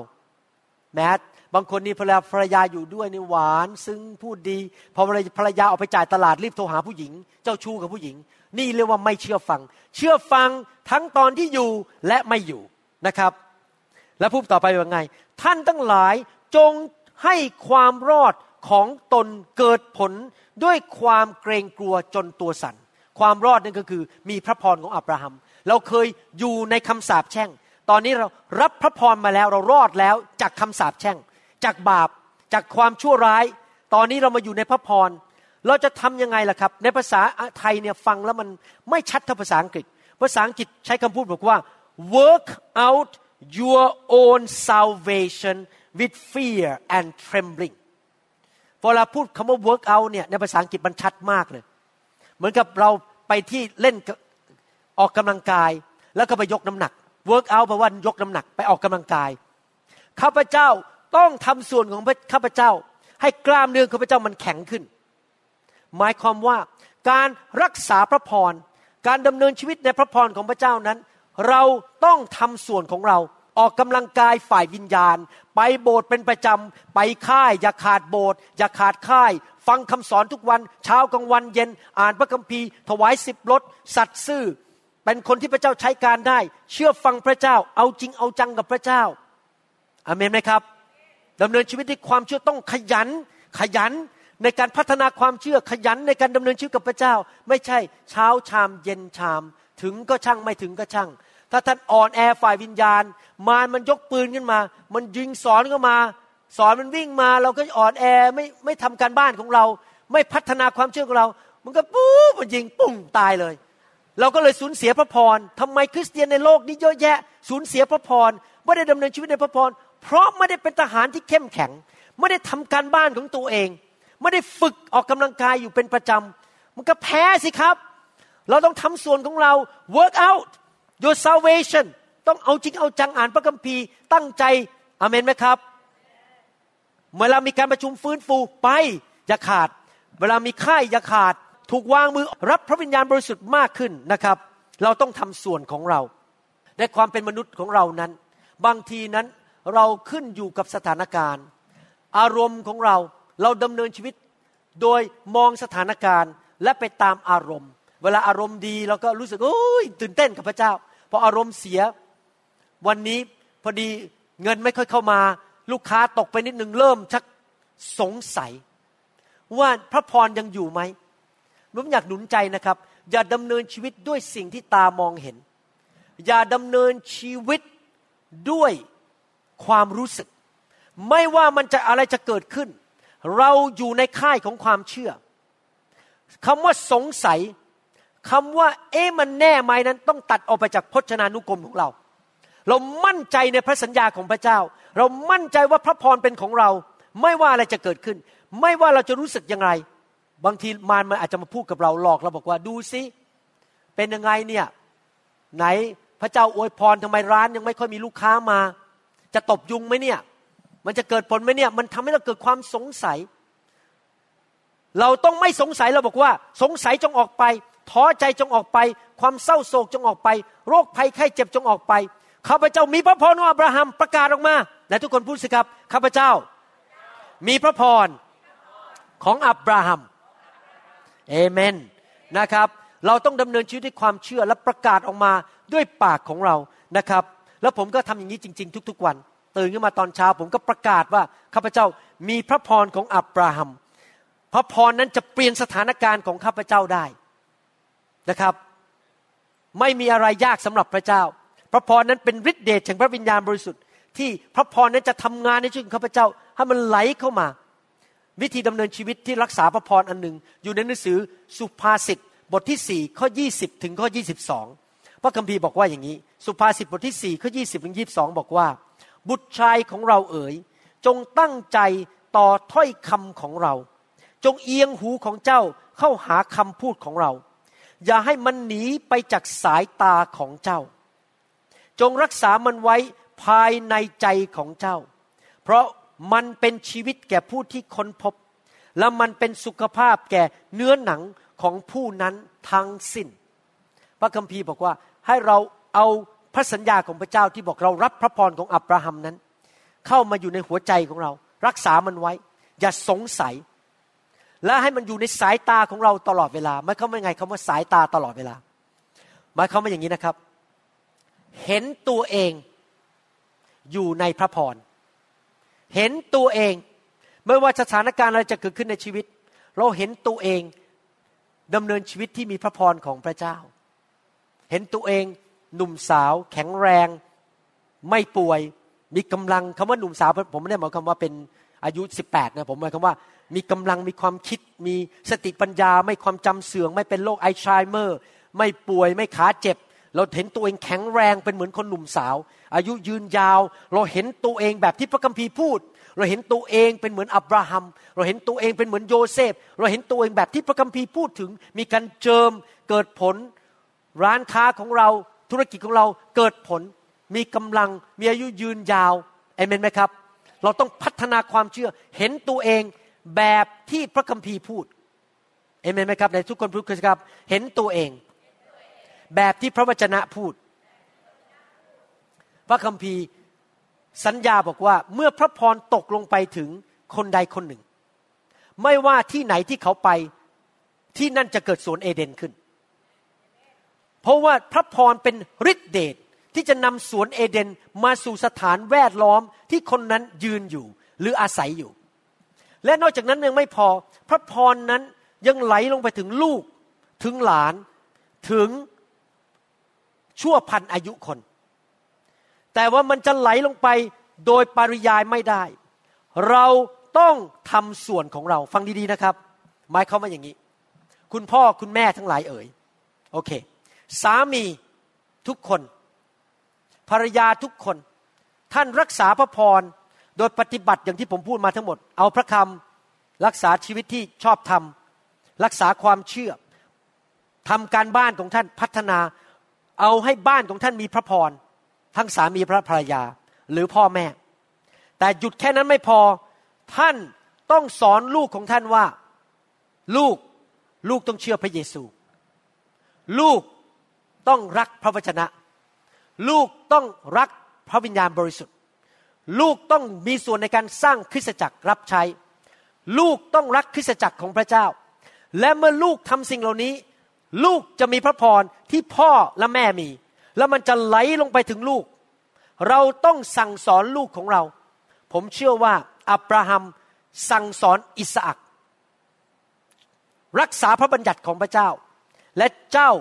S2: แม้บางคนนี่ภรรยาภรรยาอยู่ด้วยนี่หวาน ซึ้งพูดดี พอภรรยาออกไปจ่ายตลาดรีบโทรหาผู้หญิง เจ้าชู้กับผู้หญิง นี่เรียกว่าไม่เชื่อฟัง เชื่อฟังทั้งตอนที่อยู่และไม่อยู่นะครับ แล้วพูดต่อไปว่าไง ท่านทั้งหลายจงให้ความรอด ของตนเกิดผลด้วยความเกรงกลัวจนตัวสัน่น ความรอดนั่นก็คือมีพระพรของอับราฮัม เราเคยอยู่ในคำสาปแช่ง ตอนนี้เรารับพระพรมาแล้วเรารอดแล้วจากคำสาปแช่ง จากบาปจากความชั่วร้าย ตอนนี้เรามาอยู่ในพระพร เราจะทำยังไงล่ะครับ ในภาษาไทยเนี่ยฟังแล้วมันไม่ชัดเท่าภาษาอังกฤษ ภาษาอังกฤษใช้คำพูดบอกว่า work out your own salvation with fear and trembling พอเราพูดคำว่า work out เนี่ยในภาษาอังกฤษมันชัดมากเลย เหมือนกับเราไปที่เล่นออกกำลังกาย แล้วก็ไปยกน้ำหนัก work out แปลว่ายกน้ำหนักไปออกกำลังกายข้าพเจ้าต้องทำส่วนของข้าพเจ้า ให้กล้ามเนื้อข้าพเจ้ามันแข็งขึ้น หมายความว่าการรักษาพระพรการดำเนินชีวิตในพระพรของพระเจ้านั้น เราต้องทำส่วนของเรา ออกกำลังกายฝ่ายวิญญาณ ไปโบสถ์เป็นประจำไปค่าย อย่าขาดโบสถ์อย่าขาดค่าย ฟังคำสอนทุกวันเช้ากลางวันเย็นอ่านพระคัมภีร์ ถวายสิบรถสัตซ์ซื่อ เป็นคนที่พระเจ้าใช้การได้ เชื่อฟังพระเจ้า เอาจริงเอาจังกับพระเจ้าอเมนไหมครับดำเนินชีวิตด้วยความเชื่อต้องขยันขยันในการพัฒนาความเชื่อขยันในการดำเนินชีวิตกับพระเจ้า ไม่ใช่เช้าชามเย็นชาม ถึงก็ช่างไม่ถึงก็ช่าง ถ้าท่านอ่อนแอฝ่ายวิญญาณ มารมันยกปืนขึ้นมา มันยิงสอนเข้ามา สอนมันวิ่งมา เราก็อ่อนแอไม่ไม่ทำการบ้านของเรา ไม่พัฒนาความเชื่อของเรา มันก็ปุ๊บมันยิงปุ้งตายเลย เราก็เลยสูญเสียพระพรทำไมคริสเตียนในโลกนี้เยอะแยะสูญเสียพระพรไม่ได้ดำเนินชีวิตในพระพรเพราะไม่ได้เป็นทหารที่เข้มแข็ง ไม่ได้ทำการบ้านของตัวเอง ไม่ได้ฝึกออกกำลังกายอยู่เป็นประจำมันก็แพ้สิครับ เราต้องทำส่วนของเรา work out your salvation ต้องเอาจริงเอาจังอ่านพระคัมภีร์ตั้งใจอเมนไหมครับ เวลามีการประชุมฟื้นฟูไปอย่าขาด เวลามีค่ายอย่าขาด ถูกวางมือรับพระวิญญาณบริสุทธิ์มากขึ้นนะครับ เราต้องทำส่วนของเรา ในความเป็นมนุษย์ของเรานั้น บางทีนั้นเราขึ้นอยู่กับสถานการณ์ อารมณ์ของเราเราดำเนินชีวิต โดยมองสถานการณ์และไปตามอารมณ์ เวลาอารมณ์ดีเราก็รู้สึกโอ้ยตื่นเต้นกับพระเจ้า พออารมณ์เสียวันนี้พอดีเงินไม่ค่อยเข้ามา ลูกค้าตกไปนิดหนึ่งเริ่มชักสงสัย ว่าพระพรยังอยู่ไหมผมอยากหนุนใจนะครับ อย่าดำเนินชีวิตด้วยสิ่งที่ตามองเห็น อย่าดำเนินชีวิตด้วยความรู้สึก ไม่ว่ามันจะอะไรจะเกิดขึ้น เราอยู่ในค่ายของความเชื่อคำว่าสงสัย คำว่า เอ๊ะมันแน่ไหมนั้นต้องตัดออกไปจากพจนานุกรมของเรา เรามั่นใจในพระสัญญาของพระเจ้า เรามั่นใจว่าพระพรเป็นของเรา ไม่ว่าอะไรจะเกิดขึ้น ไม่ว่าเราจะรู้สึกยังไง บางทีมารมันอาจจะมาพูดกับเราหลอกเราบอกว่าดูซิเป็นยังไงเนี่ยไหนพระเจ้าอวยพรทำไมร้านยังไม่ค่อยมีลูกค้ามา จะตบยุงไหมเนี่ย มันจะเกิดผลไหมเนี่ย มันทำให้เราเกิดความสงสัย เราต้องไม่สงสัยเราบอกว่า สงสัยจงออกไป ท้อใจจงออกไป ความเศร้าโศกจงออกไป โรคภัยไข้เจ็บจงออกไปข้าพเจ้ามีพระพรของอับราฮัมประกาศออกมา และทุกคนพูดสิครับข้าพเจ้า มีพระพรของอับราฮัมเอเมนนะครับ เราต้องดำเนินชีวิตด้วยความเชื่อและประกาศออกมาด้วยปากของเรานะครับ แล้วผมก็ทำอย่างนี้จริง ๆ ทุก ๆ วัน ตื่นขึ้นมาตอนเช้า ผมก็ประกาศว่าข้าพเจ้ามีพระพรของอับราฮัมพระพรนั้นจะเปลี่ยนสถานการณ์ของข้าพเจ้าได้ นะครับ ไม่มีอะไรยากสำหรับพระเจ้า พระพรนั้นเป็นฤทธิเดชแห่งพระวิญญาณบริสุทธิ์ ที่พระพรนั้นจะทำงานในชีวิตของข้าพเจ้าให้มันไหลเข้ามา วิธีดำเนินชีวิตที่รักษาพระพรอันหนึ่ง อยู่ในหนังสือสุภาษิตบทที่สี่ข้อ20ถึงข้อ22พระคัมภีร์บอกว่าอย่างนี้ สุภาษิตบทที่สี่ข้อ20ถึง22บอกว่า บุตรชายของเราเอ๋ย จงตั้งใจต่อถ้อยคำของเรา จงเอียงหูของเจ้าเข้าหาคำพูดของเรา อย่าให้มันหนีไปจากสายตาของเจ้า จงรักษามันไว้ภายในใจของเจ้า เพราะมันเป็นชีวิตแก่ผู้ที่ค้นพบ และมันเป็นสุขภาพแก่เนื้อหนังของผู้นั้นทั้งสิ้น พระคัมภีร์บอกว่าให้เราเอาพระสัญญาของพระเจ้าที่บอกเรารับพระพรของอับราฮัมนั้น เข้ามาอยู่ในหัวใจของเรา รักษามันไว้ อย่าสงสัย และให้มันอยู่ในสายตาของเราตลอดเวลาไม่เขาไม่ไงคำว่าสายตาตลอดเวลาหมายเขาไม่อย่างนี้นะครับ เห็นตัวเองอยู่ในพระพร เห็นตัวเองไม่ว่าสถานการณ์อะไรจะเกิดขึ้นในชีวิต เราเห็นตัวเองดำเนินชีวิตที่มีพระพรของพระเจ้า เห็นตัวเองหนุ่มสาว แข็งแรง ไม่ป่วย มีกำลังคำว่าหนุ่มสาว ผมไม่ได้หมายความว่าเป็นอายุ 18นะผมหมายความว่า มีกำลังมีความคิด มีสติปัญญา ไม่ความจำเสื่อมไม่เป็นโรคอัลไซเมอร์ ไม่ป่วยไม่ขาเจ็บ เราเห็นตัวเองแข็งแรงเป็นเหมือนคนหนุ่มสาว อายุยืนยาว เราเห็นตัวเองแบบที่พระคัมภีร์พูด เราเห็นตัวเองเป็นเหมือนอับราฮัม เราเห็นตัวเองเป็นเหมือนโยเซฟ เราเห็นตัวเองแบบที่พระคัมภีร์พูดถึง มีการเจิมเกิดผล ร้านค้าของเราธุรกิจของเราเกิดผล มีกำลังมีอายุยืนยาวเอเมนไหมครับ เราต้องพัฒนาความเชื่อเห็นตัวเอง แบบที่พระคัมภีร์พูดเอเมนไหมครับในทุกคนพูดครับ เห็นตัวเอง แบบที่พระวจนะพูด พระคัมภีร์สัญญาบอกว่าเมื่อพระพรตกลงไปถึงคนใดคนหนึ่ง ไม่ว่าที่ไหนที่เขาไปที่นั่นจะเกิดสวนเอเดนขึ้น เพราะว่าพระพรเป็นฤทธิเดชที่จะนำสวนเอเดนมาสู่สถานแวดล้อมที่คนนั้นยืนอยู่หรืออาศัยอยู่ และนอกจากนั้นยังไม่พอ พระพรนั้นยังไหลลงไปถึงลูก ถึงหลาน ถึงชั่วพันอายุคน แต่ว่ามันจะไหลลงไปโดยปริยายไม่ได้ เราต้องทำส่วนของเรา ฟังดีๆนะครับ หมายความว่าอย่างนี้ คุณพ่อคุณแม่ทั้งหลายเอ่ย โอเค สามีทุกคน ภรรยาทุกคน ท่านรักษาพระพร โดยปฏิบัติอย่างที่ผมพูดมาทั้งหมด เอาพระคำรักษาชีวิตที่ชอบทำรักษาความเชื่อทำการบ้านของท่านพัฒนา เอาให้บ้านของท่านมีพระพรทั้งสามีพระภรรยาหรือพ่อแม่ แต่หยุดแค่นั้นไม่พอท่านต้องสอนลูกของท่านว่า ลูกลูกต้องเชื่อพระเยซู ลูกต้องรักพระวจนะ ลูกต้องรักพระวิญญาณบริสุทธิ์ ลูกต้องมีส่วนในการสร้างคริสตจักรรับใช้ ลูกต้องรักคริสตจักรของพระเจ้า และเมื่อลูกทำสิ่งเหล่านี้ ลูกจะมีพระพรที่พ่อและแม่มี แล้วมันจะไหลลงไปถึงลูก เราต้องสั่งสอนลูกของเรา ผมเชื่อว่าอับราฮัมสั่งสอนอิสอักรักษาพระบัญญัติของพระเจ้า และเจ้า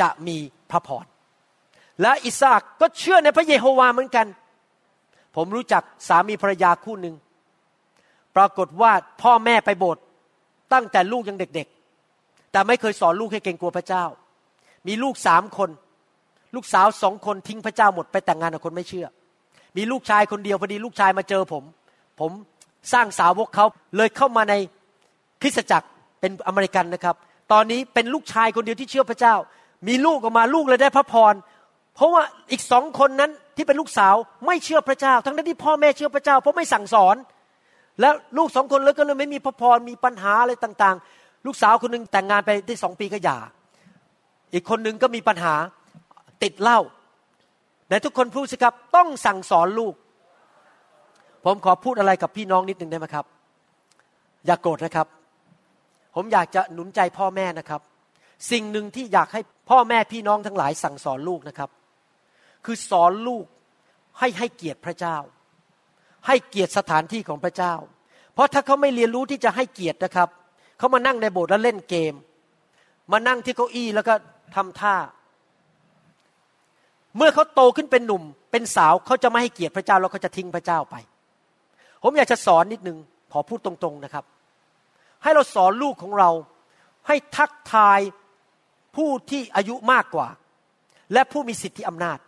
S2: จะมีพระพรและอิสากก็เชื่อในพระเยโฮวาเหมือนกัน ผมรู้จักสามีภรรยาคู่หนึ่งปรากฏว่าพ่อแม่ไปโบสถ์ตั้งแต่ลูกยังเด็กๆ แต่ไม่เคยสอนลูกให้เก่งกลัวพระเจ้า มีลูกสามคน ลูกสาวสองคนทิ้งพระเจ้าหมดไปแต่งงานกับคนไม่เชื่อ มีลูกชายคนเดียวพอดีลูกชายมาเจอผม ผมสร้างสาวกเขาเลยเข้ามาในคริสตจักรเป็นอเมริกันนะครับ ตอนนี้เป็นลูกชายคนเดียวที่เชื่อพระเจ้า มีลูกออกมาลูกเลยได้พระพร เพราะว่าอีกสองคนนั้น ที่เป็นลูกสาวไม่เชื่อพระเจ้า ทั้งนั้นที่พ่อแม่เชื่อพระเจ้า เพราะไม่สั่งสอน แล้วลูกสองคนเลยก็เลยไม่มีพระพรมีปัญหาอะไรต่างๆ ลูกสาวคนหนึ่งแต่งงานไปได้สองปีก็หย่า อีกคนหนึ่งก็มีปัญหาติดเหล้าแต่ทุกคนพูดสิครับต้องสั่งสอนลูก ผมขอพูดอะไรกับพี่น้องนิดหนึ่งได้ไหมครับ อย่ากโกรธนะครับ ผมอยากจะหนุนใจพ่อแม่นะครับ สิ่งหนึ่งที่อยากให้พ่อแม่พี่น้องทั้งหลายสั่งสอนลูกนะครับ คือสอนลูกให้ให้เกียรติพระเจ้า ให้เกียรติสถานที่ของพระเจ้า เพราะถ้าเขาไม่เรียนรู้ที่จะให้เกียรตินะครับเขามานั่งในโบสถ์แล้วเล่นเกม มานั่งที่เก้าอี้แล้วก็ทำท่า เมื่อเขาโตขึ้นเป็นหนุ่ม เป็นสาวเขาจะไม่ให้เกียรติพระเจ้าแล้วเขาจะทิ้งพระเจ้าไป ผมอยากจะสอนนิดนึงขอพูดตรงๆนะครับ ให้เราสอนลูกของเรา ให้ทักทายผู้ที่อายุมากกว่า และผู้มีสิทธิอำนาจ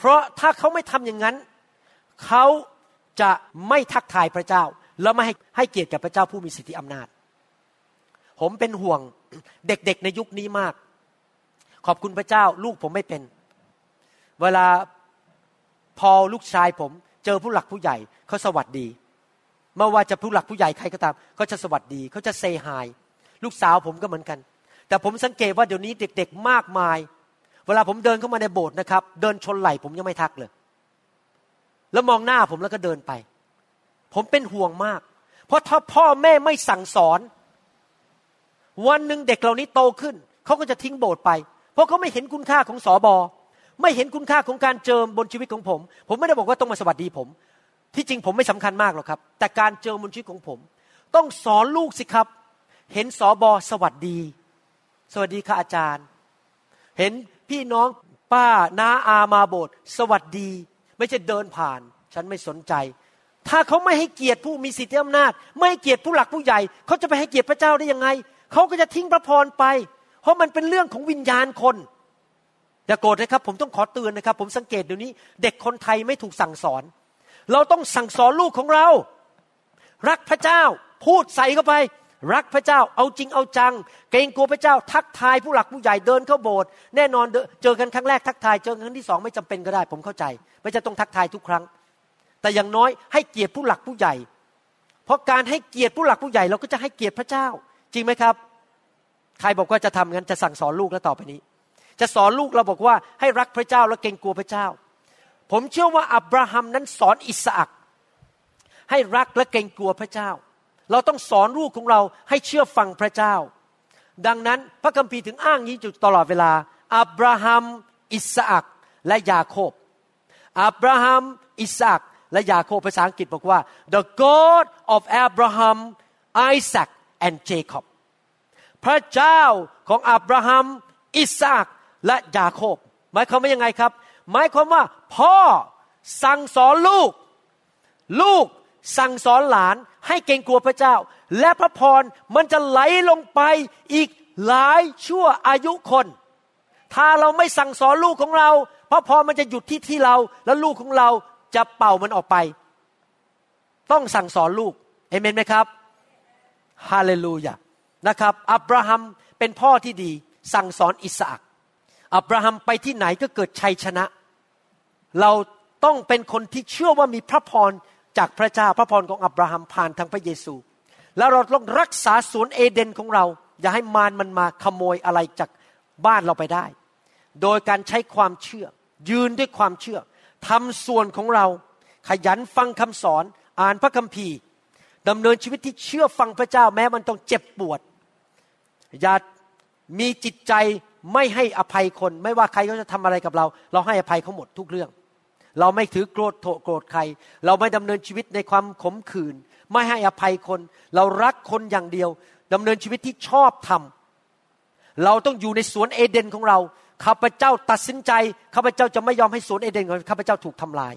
S2: เพราะถ้าเขาไม่ทำอย่างนั้น เขาจะไม่ทักทายพระเจ้า แล้วไม่ให้ให้เกียรติกับพระเจ้าผู้มีสิทธิอำนาจ ผมเป็นห่วงเด็กๆในยุคนี้มาก ขอบคุณพระเจ้า ลูกผมไม่เป็น เวลาพอลูกชายผมเจอผู้หลักผู้ใหญ่เขาสวัสดีไม่ว่าจะผู้หลักผู้ใหญ่ใครก็ตามเขาจะสวัสดีเขาจะเซฮายลูกสาวผมก็เหมือนกัน แต่ผมสังเกตว่าเดี๋ยวนี้เด็ก ๆ มากมาย เวลาผมเดินเข้ามาในโบสถ์นะครับ เดินชนไหล่ผมยังไม่ทักเลย แล้วมองหน้าผมแล้วก็เดินไป ผมเป็นห่วงมาก เพราะถ้าพ่อแม่ไม่สั่งสอน วันหนึ่งเด็กเหล่านี้โตขึ้น เขาก็จะทิ้งโบสถ์ไป เพราะเขาไม่เห็นคุณค่าของสอบอ ไม่เห็นคุณค่าของการเจิมบนชีวิตของผม ผมไม่ได้บอกว่าต้องมาสวัสดีผม ที่จริงผมไม่สำคัญมากหรอกครับ แต่การเจอบนชีวิตของผม ต้องสอนลูกสิครับ เห็นสอบอสวัสดี สวัสดีค่ะอาจารย์ เห็น พี่น้องป้าน้าอามาโบสถ์สวัสดี ไม่ใช่เดินผ่าน ฉันไม่สนใจ ถ้าเขาไม่ให้เกียรติผู้มีสิทธิอำนาจ ไม่ให้เกียรติผู้หลักผู้ใหญ่ เขาจะไปให้เกียรติพระเจ้าได้ยังไง เขาก็จะทิ้งพระพรไป เพราะมันเป็นเรื่องของวิญญาณคนอย่าโกรธนะครับผมต้องขอเตือนนะครับ ผมสังเกตเดี๋ยวนี้ เด็กคนไทยไม่ถูกสั่งสอน เราต้องสั่งสอนลูกของเรา รักพระเจ้า พูดใส่เข้าไป รักพระเจ้าเอาจริงเอาจัง เกรงกลัวพระเจ้าทักทายผู้หลักผู้ใหญ่เดินเข้าโบสถ์แน่นอนเจอกันครั้งแรกทักทายเจอกันครั้งที่สองไม่จำเป็นก็ได้ ผมเข้าใจ ไม่จะต้องทักทายทุกครั้ง แต่อย่างน้อยให้เกียรติผู้หลักผู้ใหญ่ เพราะการให้เกียรติผู้หลักผู้ใหญ่เราก็จะให้เกียรติพระเจ้า จริงไหมครับ ใครบอกว่าจะทำงั้นจะสั่งสอนลูกแล้วต่อไปนี้ จะสอนลูกเราบอกว่าให้รักพระเจ้าและเกรงกลัวพระเจ้า ผมเชื่อว่าอับราฮัมนั้นสอนอิสอักให้รักและเกรงกลัวพระเจ้า เราต้องสอนลูกของเราให้เชื่อฟังพระเจ้า ดังนั้นพระคัมภีร์ถึงอ้างนี้อยู่ตลอดเวลา อับราฮัม อิสอักและยาโคบ อับราฮัม อิสอักและยาโคบภาษาอังกฤษบอกว่า the God of Abraham Isaac and Jacob พระเจ้าของอับราฮัม อิสอักและยาโคบ หมายความว่ายังไงครับ หมายความว่าพ่อสั่งสอนลูก ลูกสั่งสอนหลาน ให้เกรงกลัวพระเจ้า และพระพรมันจะไหลลงไปอีกหลายชั่วอายุคน ถ้าเราไม่สั่งสอนลูกของเรา พระพรมันจะหยุดที่ที่เรา แล้วลูกของเราจะเป่ามันออกไป ต้องสั่งสอนลูกเอเมนไหมครับฮาเลลูยานะครับ อับราฮัมเป็นพ่อที่ดี สั่งสอนอิสอักอับราฮัมไปที่ไหนก็เกิดชัยชนะ เราต้องเป็นคนที่เชื่อว่ามีพระพร จากพระเจ้าพระพรของอับราฮัมผ่านทางพระเยซู แล้วเราต้องรักษาสวนเอเดนของเรา อย่าให้มารมันมาขโมยอะไรจากบ้านเราไปได้ โดยการใช้ความเชื่อ ยืนด้วยความเชื่อทำส่วนของเรา ขยันฟังคำสอน อ่านพระคัมภีร์ดำเนินชีวิตที่เชื่อฟังพระเจ้าแม้มันต้องเจ็บปวด อย่ามีจิตใจไม่ให้อภัยคน ไม่ว่าใครเขาจะทำอะไรกับเรา เราให้อภัยเขาหมดทุกเรื่อง เราไม่ถือโกรธโกรธใคร เราไม่ดำเนินชีวิตในความขมขื่นไม่ให้อภัยคน เรารักคนอย่างเดียวดำเนินชีวิตที่ชอบทำเราต้องอยู่ในสวนเอเดนของเราข้าพเจ้าตัดสินใจข้าพเจ้าจะไม่ยอมให้สวนเอเดนของข้าพเจ้าถูกทำลาย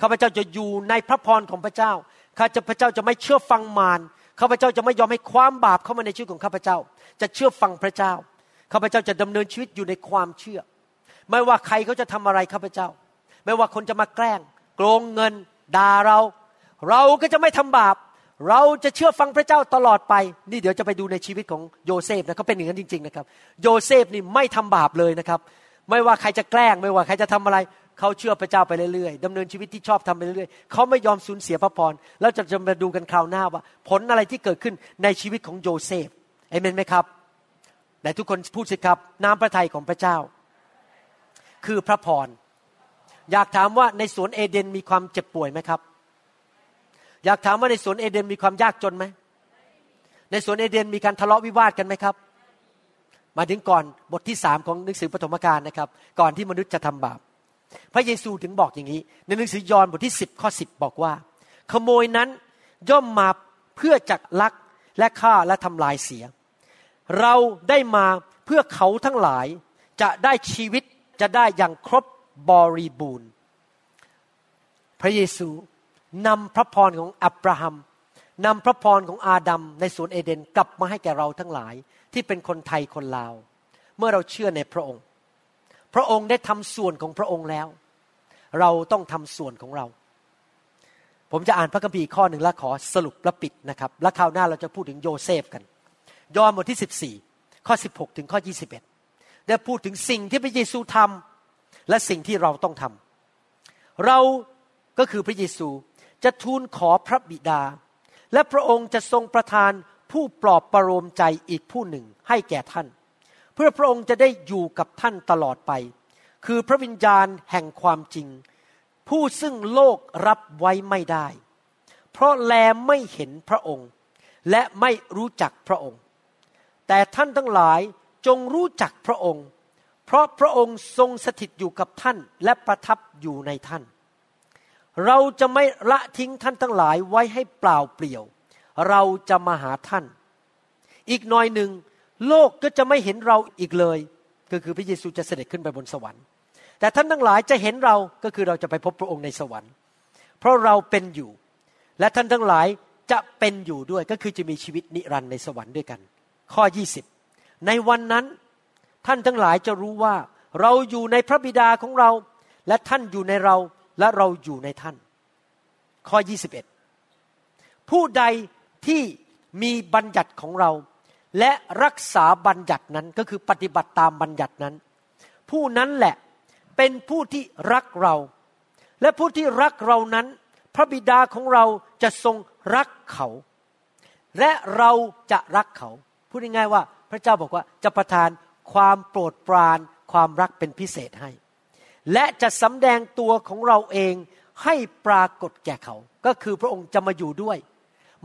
S2: ข้าพเจ้าจะอยู่ในพระพรของพระเจ้าข้าพเจ้าจะไม่เชื่อฟังมารข้าพเจ้าจะไม่ยอมให้ความบาปเข้ามาในชีวิตของข้าพเจ้า จะเชื่อฟังพระเจ้าข้าพเจ้าจะดำเนินชีวิตอยู่ในความเชื่อ ไม่ว่าใครเขาจะทำอะไรข้าพเจ้า ไม่ว่าคนจะมาแกล้งโกงเงินด่าเรา เราก็จะไม่ทำบาป เราจะเชื่อฟังพระเจ้าตลอดไป นี่เดี๋ยวจะไปดูในชีวิตของโยเซฟนะเขาเป็นอย่างนั้นจริง ๆ นะครับ โยเซฟนี่ไม่ทำบาปเลยนะครับ ไม่ว่าใครจะแกล้ง ไม่ว่าใครจะทำอะไรเขาเชื่อพระเจ้าไปเรื่อยๆดำเนินชีวิตที่ชอบธรรมไปเรื่อยๆเขาไม่ยอมสูญเสียพระพรแล้วจะจะมาดูกันคราวหน้าว่า ผลอะไรที่เกิดขึ้นในชีวิตของโยเซฟเอเมนไหมครับแต่ทุกคนพูดสิครับน้ำพระทัยของพระเจ้า คือพระพร อยากถามว่าในสวนเอเดนมีความเจ็บป่วยไหมครับ อยากถามว่าในสวนเอเดนมีความยากจนไหม ในสวนเอเดนมีการทะเลาะวิวาทกันไหมครับ มาถึงก่อนบทที่สามของหนังสือปฐมกาลนะครับ ก่อนที่มนุษย์จะทำบาป พระเยซูถึงบอกอย่างนี้ ในหนังสือยอห์นบทที่สิบข้อสิบบอกว่า ขโมยนั้นย่อมมาเพื่อจักลักและฆ่าและทำลายเสีย เราได้มาเพื่อเขาทั้งหลายจะได้ชีวิตจะได้อย่างครบ บริบูรณ์ พระเยซูนำพระพรของอับราฮัมนำพระพรของอาดัมในสวนเอเดนกลับมาให้แก่เราทั้งหลาย ที่เป็นคนไทยคนลาว เมื่อเราเชื่อในพระองค์ พระองค์ได้ทำส่วนของพระองค์แล้ว เราต้องทำส่วนของเรา ผมจะอ่านพระคัมภีร์ข้อหนึ่งแล้วขอสรุปและปิดนะครับ และคราวหน้าเราจะพูดถึงโยเซฟกัน ยอห์นบทที่ 14 ข้อ 16 ถึงข้อ 21 ได้พูดถึงสิ่งที่พระเยซูทำ และสิ่งที่เราต้องทำเราก็คือพระเยซูจะทูลขอพระบิดา และพระองค์จะทรงประทานผู้ปลอบประโลมใจอีกผู้หนึ่งให้แก่ท่าน เพื่อพระองค์จะได้อยู่กับท่านตลอดไป คือพระวิญญาณแห่งความจริง ผู้ซึ่งโลกรับไว้ไม่ได้ เพราะแลไม่เห็นพระองค์ และไม่รู้จักพระองค์ แต่ท่านทั้งหลายจงรู้จักพระองค์ เพราะพระองค์ทรงสถิตอยู่กับท่านและประทับอยู่ในท่าน เราจะไม่ละทิ้งท่านทั้งหลายไว้ให้เปล่าเปลี่ยว เราจะมาหาท่าน อีกหน่อยหนึ่งโลกก็จะไม่เห็นเราอีกเลย ก็คือพระเยซูจะเสด็จขึ้นไปบนสวรรค์ แต่ท่านทั้งหลายจะเห็นเราก็คือเราจะไปพบพระองค์ในสวรรค์ เพราะเราเป็นอยู่ และท่านทั้งหลายจะเป็นอยู่ด้วยก็คือจะมีชีวิตนิรันดร์ในสวรรค์ด้วยกัน ข้อ 20 ในวันนั้น ท่านทั้งหลายจะรู้ว่าเราอยู่ในพระบิดาของเรา และท่านอยู่ในเราและเราอยู่ในท่าน ข้อ 21 ผู้ใดที่มีบัญญัติของเรา และรักษาบัญญัตินั้นก็คือปฏิบัติตามบัญญัตินั้น ผู้นั้นแหละเป็นผู้ที่รักเรา และผู้ที่รักเรานั้น พระบิดาของเราจะทรงรักเขา และเราจะรักเขา พูดง่ายๆว่าพระเจ้าบอกว่าจะประทาน ความโปรดปรานความรักเป็นพิเศษให้ และจะสำแดงตัวของเราเองให้ปรากฏแก่เขา ก็คือพระองค์จะมาอยู่ด้วย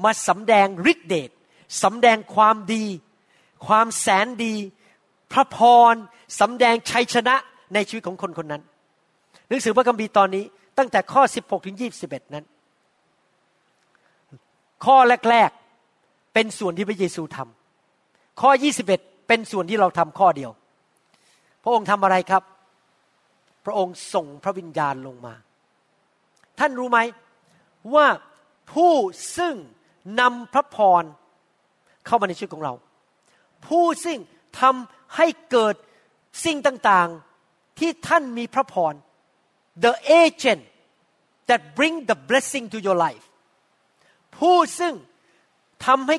S2: มาสำแดงฤทธิเดชสำแดงความดี ความแสนดี พระพรสำแดงชัยชนะในชีวิตของคนคนนั้น หนังสือพระคัมภีร์ตอนนี้ตั้งแต่ข้อ 16ถึง21 นั้น ข้อแรก ๆ เป็นส่วนที่พระเยซูทำข้อ 21 เป็นส่วนที่เราทำข้อเดียว พระองค์ทำอะไรครับ พระองค์ส่งพระวิญญาณลงมา ท่านรู้ไหมว่าผู้ซึ่งนำพระพรเข้ามาในชีวิตของเรา ผู้ซึ่งทำให้เกิดสิ่งต่างๆที่ท่านมีพระพร the agent that bring the blessing to your life ผู้ซึ่งทำให้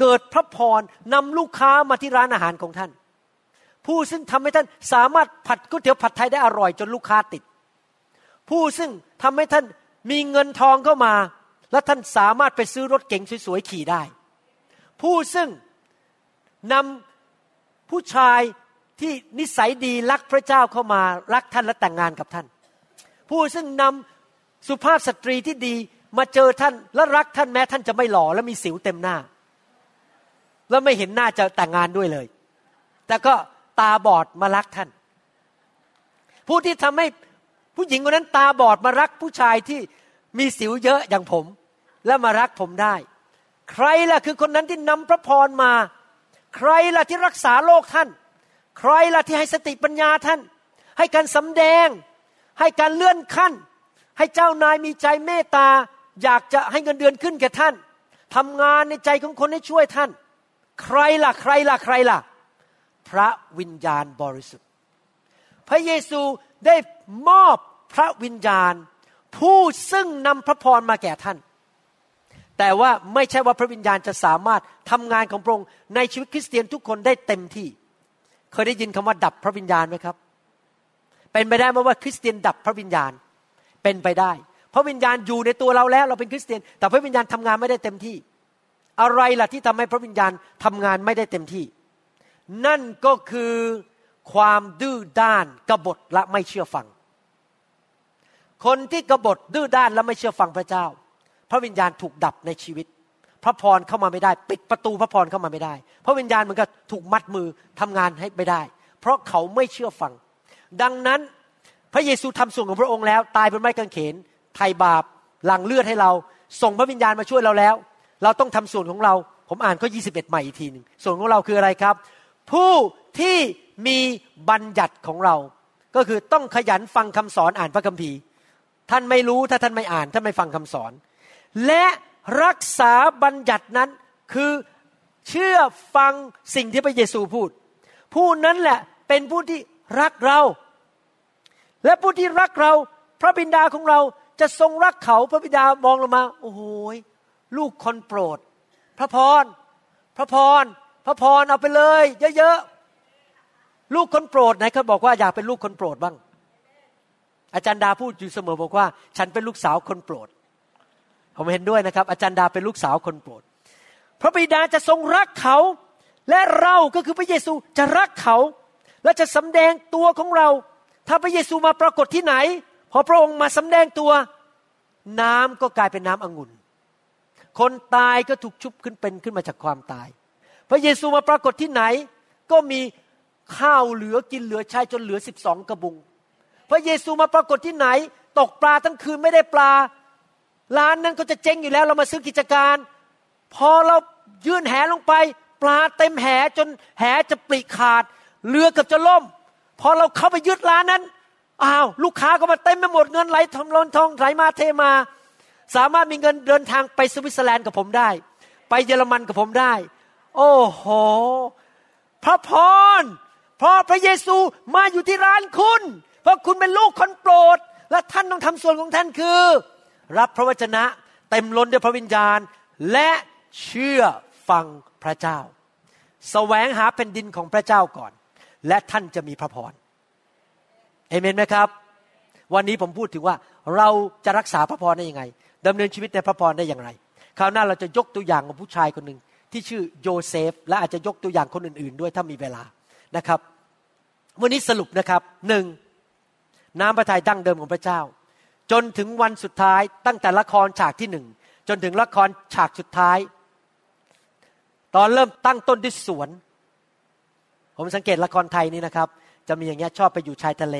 S2: เกิดพระพรนำลูกค้ามาที่ร้านอาหารของท่าน ผู้ซึ่งทำให้ท่านสามารถผัดก๋วยเตี๋ยวผัดไทยได้อร่อยจนลูกค้าติด ผู้ซึ่งทำให้ท่านมีเงินทองเข้ามา และท่านสามารถไปซื้อรถเก๋งสวยๆขี่ได้ ผู้ซึ่งนำผู้ชายที่นิสัยดีรักพระเจ้าเข้ามารักท่านและแต่งงานกับท่าน ผู้ซึ่งนำสุภาพสตรีที่ดีมาเจอท่านและรักท่านแม้ท่านจะไม่หล่อและมีสิวเต็มหน้า แล้วไม่เห็นหน้าจะแต่งงานด้วยเลย แต่ก็ตาบอดมารักท่าน ผู้ที่ทำให้ผู้หญิงคนนั้นตาบอดมารักผู้ชายที่มีสิวเยอะอย่างผม และมารักผมได้ ใครล่ะคือคนนั้นที่นำพระพรมา ใครล่ะที่รักษาโลกท่าน ใครล่ะที่ให้สติปัญญาท่าน ให้การสำแดง ให้การเลื่อนขั้น ให้เจ้านายมีใจเมตตา อยากจะให้เงินเดือนขึ้นแก่ท่านทำงานในใจของคนให้ช่วยท่าน ใครล่ะใครล่ะใครล่ะ พระวิญญาณบริสุทธิ์ พระเยซูได้มอบพระวิญญาณ ผู้ซึ่งนำพระพรมาแก่ท่าน แต่ว่าไม่ใช่ว่าพระวิญญาณจะสามารถทำงานของพระองค์ในชีวิตคริสเตียนทุกคนได้เต็มที่ เคยได้ยินคำว่าดับพระวิญญาณไหมครับ เป็นไปได้ไหมว่าคริสเตียนดับพระวิญญาณ เป็นไปได้ พระวิญญาณอยู่ในตัวเราแล้ว เราเป็นคริสเตียน แต่พระวิญญาณทำงานไม่ได้เต็มที่ อะไรล่ะที่ทำให้พระวิญญาณทำงานไม่ได้เต็มที่ นั่นก็คือความดื้อด้านกบฏและไม่เชื่อฟัง คนที่กบฏดื้อด้านและไม่เชื่อฟังพระเจ้า พระวิญญาณถูกดับในชีวิต พระพรเข้ามาไม่ได้ ปิดประตูพระพรเข้ามาไม่ได้ พระวิญญาณมันก็ถูกมัดมือทำงานให้ไม่ได้ เพราะเขาไม่เชื่อฟัง ดังนั้นพระเยซูทำส่วนของพระองค์แล้ว ตายบนไม้กางเขนไถ่บาปหลั่งเลือดให้เรา ส่งพระวิญญาณมาช่วยเราแล้ว เราต้องทำส่วนของเรา ผมอ่านข้อ 21 ใหม่อีกทีหนึ่งส่วนของเราคืออะไรครับ ผู้ที่มีบัญญัติของเรา ก็คือต้องขยันฟังคำสอนอ่านพระคัมภีร์ ท่านไม่รู้ถ้าท่านไม่อ่านท่านไม่ฟังคำสอน และรักษาบัญญัตินั้นคือเชื่อฟังสิ่งที่พระเยซูพูด ผู้นั้นแหละเป็นผู้ที่รักเรา และผู้ที่รักเรา พระบิดาของเราจะทรงรักเขาพระบิดามองลงมา โอ้โห ลูกคนโปรด พระพร พระพร พระพรเอาไปเลย เยอะๆ ลูกคนโปรดไหนเขาบอกว่าอยากเป็นลูกคนโปรดบ้าง อาจารย์ดาพูดอยู่เสมอบอกว่า ฉันเป็นลูกสาวคนโปรด ผมเห็นด้วยนะครับ อาจารย์ดาเป็นลูกสาวคนโปรด พระบิดาจะทรงรักเขา และเราก็คือพระเยซูจะรักเขา และจะสำแดงตัวของเรา ถ้าพระเยซูมาปรากฏที่ไหน พอพระองค์มาสำแดงตัว น้ำก็กลายเป็นน้ำองุ่น คนตายก็ถูกชุบขึ้นเป็นขึ้นมาจากความตาย พระเยซูมาปรากฏที่ไหน ก็มีข้าวเหลือกินเหลือใช้จนเหลือสิบสองกระบุง พระเยซูมาปรากฏที่ไหน ตกปลาทั้งคืนไม่ได้ปลา ร้านนั้นก็จะเจ๊งอยู่แล้ว เรามาซื้อกิจการ พอเรายื่นแหลงไป ปลาเต็มแหจนแหจะปลิขาด เรือเกือบจะล่ม พอเราเข้าไปยึดร้านนั้นอ้าวลูกค้าก็มาเต็มไปหมดเงินไหลทำล้นทองไหลมาเทมา สามารถมีเงินเดินทางไปสวิตเซอร์แลนด์กับผมได้ ไปเยอรมันกับผมได้ โอ้โห พระพรเพราะพระเยซูมาอยู่ที่ร้านคุณ เพราะคุณเป็นลูกคนโปรด และท่านต้องทำส่วนของท่านคือ รับพระวจนะเต็มล้นด้วยพระวิญญาณ และเชื่อฟังพระเจ้าสแสวงหาเป็นดินของพระเจ้าก่อน และท่านจะมีพระพรเอเมนไหมครับ วันนี้ผมพูดถึงว่าเราจะรักษาพระพรได้ยังไง ดำเนินชีวิตในพระพรได้อย่างไร คราวหน้าเราจะยกตัวอย่างของผู้ชายคนหนึ่งที่ชื่อโยเซฟ และอาจจะยกตัวอย่างคนอื่น ๆ ด้วยถ้ามีเวลานะครับ วันนี้สรุปนะครับหนึ่งน้ำพระทัยดั้งเดิมของพระเจ้า จนถึงวันสุดท้ายตั้งแต่ละครฉากที่หนึ่งจนถึงละครฉากสุดท้าย ตอนเริ่มตั้งต้นด้วยสวน ผมสังเกตละครไทยนี่นะครับ จะมีอย่างเงี้ยชอบไปอยู่ชายทะเล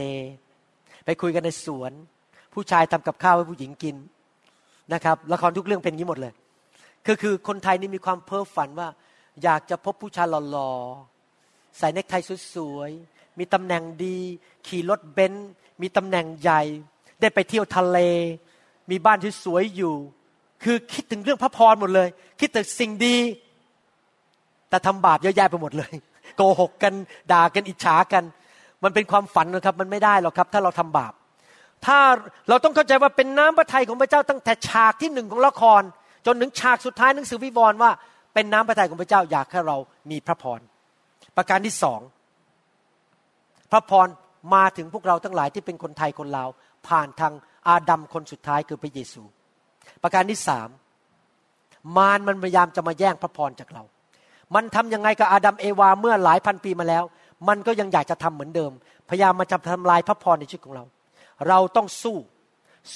S2: ไปคุยกันในสวน ผู้ชายทำกับข้าวให้ผู้หญิงกิน นะครับละครทุกเรื่องเป็นงนี้หมดเลยคือคือคนไทยนี่มีความเพ้อฝันว่า อยากจะพบผู้ชายหล่อๆใส่เนคไทสวยๆมีตำแหน่งดี ขี่รถเบนซ์มีตำแหน่งใหญ่ ได้ไปเที่ยวทะเล มีบ้านที่สวยอยู่ คือคิดถึงเรื่องพระพรหมดเลย คิดถึงสิ่งดี แต่ทำบาปเยอะแยะไปหมดเลย โกหกกันด่ากันอิจฉากัน มันเป็นความฝันนะครับ มันไม่ได้หรอกครับ ถ้าเราทำบาป ถ้าเราต้องเข้าใจว่าเป็นน้ำพระทัยของพระเจ้าตั้งแต่ฉากที่หนึ่งของละคร จนถึงฉากสุดท้ายหนังสือวิวรณ์ว่า เป็นน้ำพระทัยของพระเจ้าอยากให้เรามีพระพร ประการที่สองพระพรมาถึงพวกเราทั้งหลายที่เป็นคนไทยคนลาวผ่านทางอาดัมคนสุดท้ายคือพระเยซู ประการที่สามมารมันพยายามจะมาแย่งพระพรจากเรา มันทํำยังไงกับอาดัมเอวาเมื่อหลายพันปีมาแล้ว มันก็ยังอยากจะทำเหมือนเดิม พยายามมาจะทำลายพระพรในชีวิตของเรา เราต้องสู้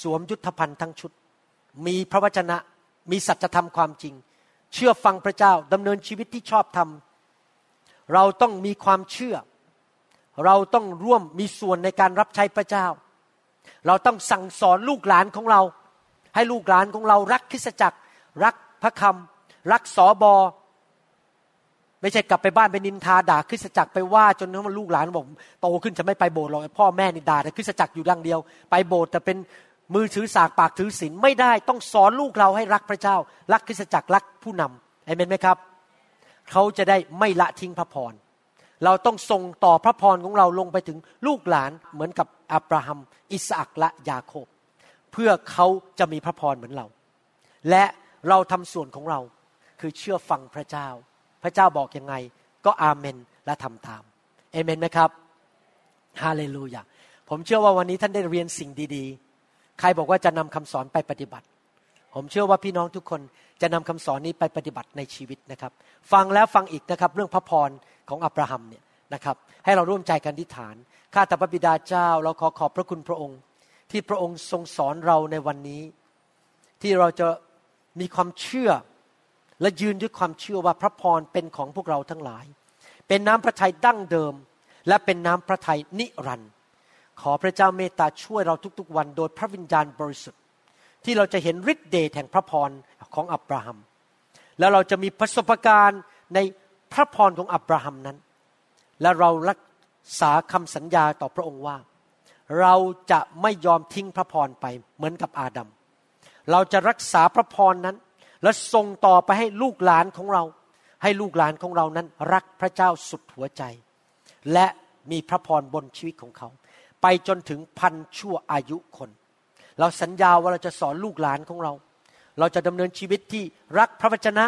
S2: สวมยุทธภัณฑ์ทั้งชุด มีพระวจนะมีสัจธรรมความจริง เชื่อฟังพระเจ้าดำเนินชีวิตที่ชอบธรรม เราต้องมีความเชื่อ เราต้องร่วมมีส่วนในการรับใช้พระเจ้า เราต้องสั่งสอนลูกหลานของเรา ให้ลูกหลานของเรารักคริสตจักร รักพระคำรักสอบอ ไม่ใช่กลับไปบ้านไปนินทาด่าคริสจักรไปว่าจนทั้งลูกหลานบอกโตขึ้นจะไม่ไปโบสถ์หรอกพ่อแม่นี่ด่าแต่คริสจักรอยู่ดังเดียว ไปโบสถ์แต่เป็นมือถือสากปากถือศีลไม่ได้ต้องสอนลูกเราให้รักพระเจ้า รักคริสจักรรักผู้นำเอเมนไหมครับ เขาจะได้ไม่ละทิ้งพระพรเราต้องส่งต่อพระพรของเราลงไปถึงลูกหลานเหมือนกับอับราฮัม อิสอักและยาโคบ เพื่อเขาจะมีพระพรเหมือนเรา และเราทำส่วนของเราคือเชื่อฟังพระเจ้า พระเจ้าบอกยังไง ก็อาเมนและทำตามเอเมนไหมครับฮาเลลูยาผมเชื่อว่าวันนี้ท่านได้เรียนสิ่งดีๆ ใครบอกว่าจะนำคำสอนไปปฏิบัติ ผมเชื่อว่าพี่น้องทุกคนจะนำคำสอนนี้ไปปฏิบัติในชีวิตนะครับ ฟังแล้วฟังอีกนะครับ เรื่องพระพรของอับราฮัมเนี่ยนะครับ ให้เราร่วมใจกันทิฏฐาน ข้าแต่พระบิดาเจ้า เราขอขอบพระคุณพระองค์ ที่พระองค์ทรงสอนเราในวันนี้ ที่เราจะมีความเชื่อ และยืนด้วยความเชื่อว่าพระพรเป็นของพวกเราทั้งหลาย เป็นน้ำพระทัยดั้งเดิม และเป็นน้ำพระทัยนิรันดร์ขอพระเจ้าเมตตาช่วยเราทุกๆวันโดยพระวิญญาณบริสุทธิ์ ที่เราจะเห็นฤทธิ์เดชแห่งพระพรของอับราฮัม แล้วเราจะมีประสบการณ์ในพระพรของอับราฮัมนั้น และเรารักษาคำสัญญาต่อพระองค์ว่า เราจะไม่ยอมทิ้งพระพรไปเหมือนกับอาดัมเราจะรักษาพระพรนั้น และส่งต่อไปให้ลูกหลานของเรา ให้ลูกหลานของเรานั้นรักพระเจ้าสุดหัวใจ และมีพระพรบนชีวิตของเขา ไปจนถึงพันชั่วอายุคน เราสัญญาว่าเราจะสอนลูกหลานของเรา เราจะดำเนินชีวิตที่รักพระวจนะ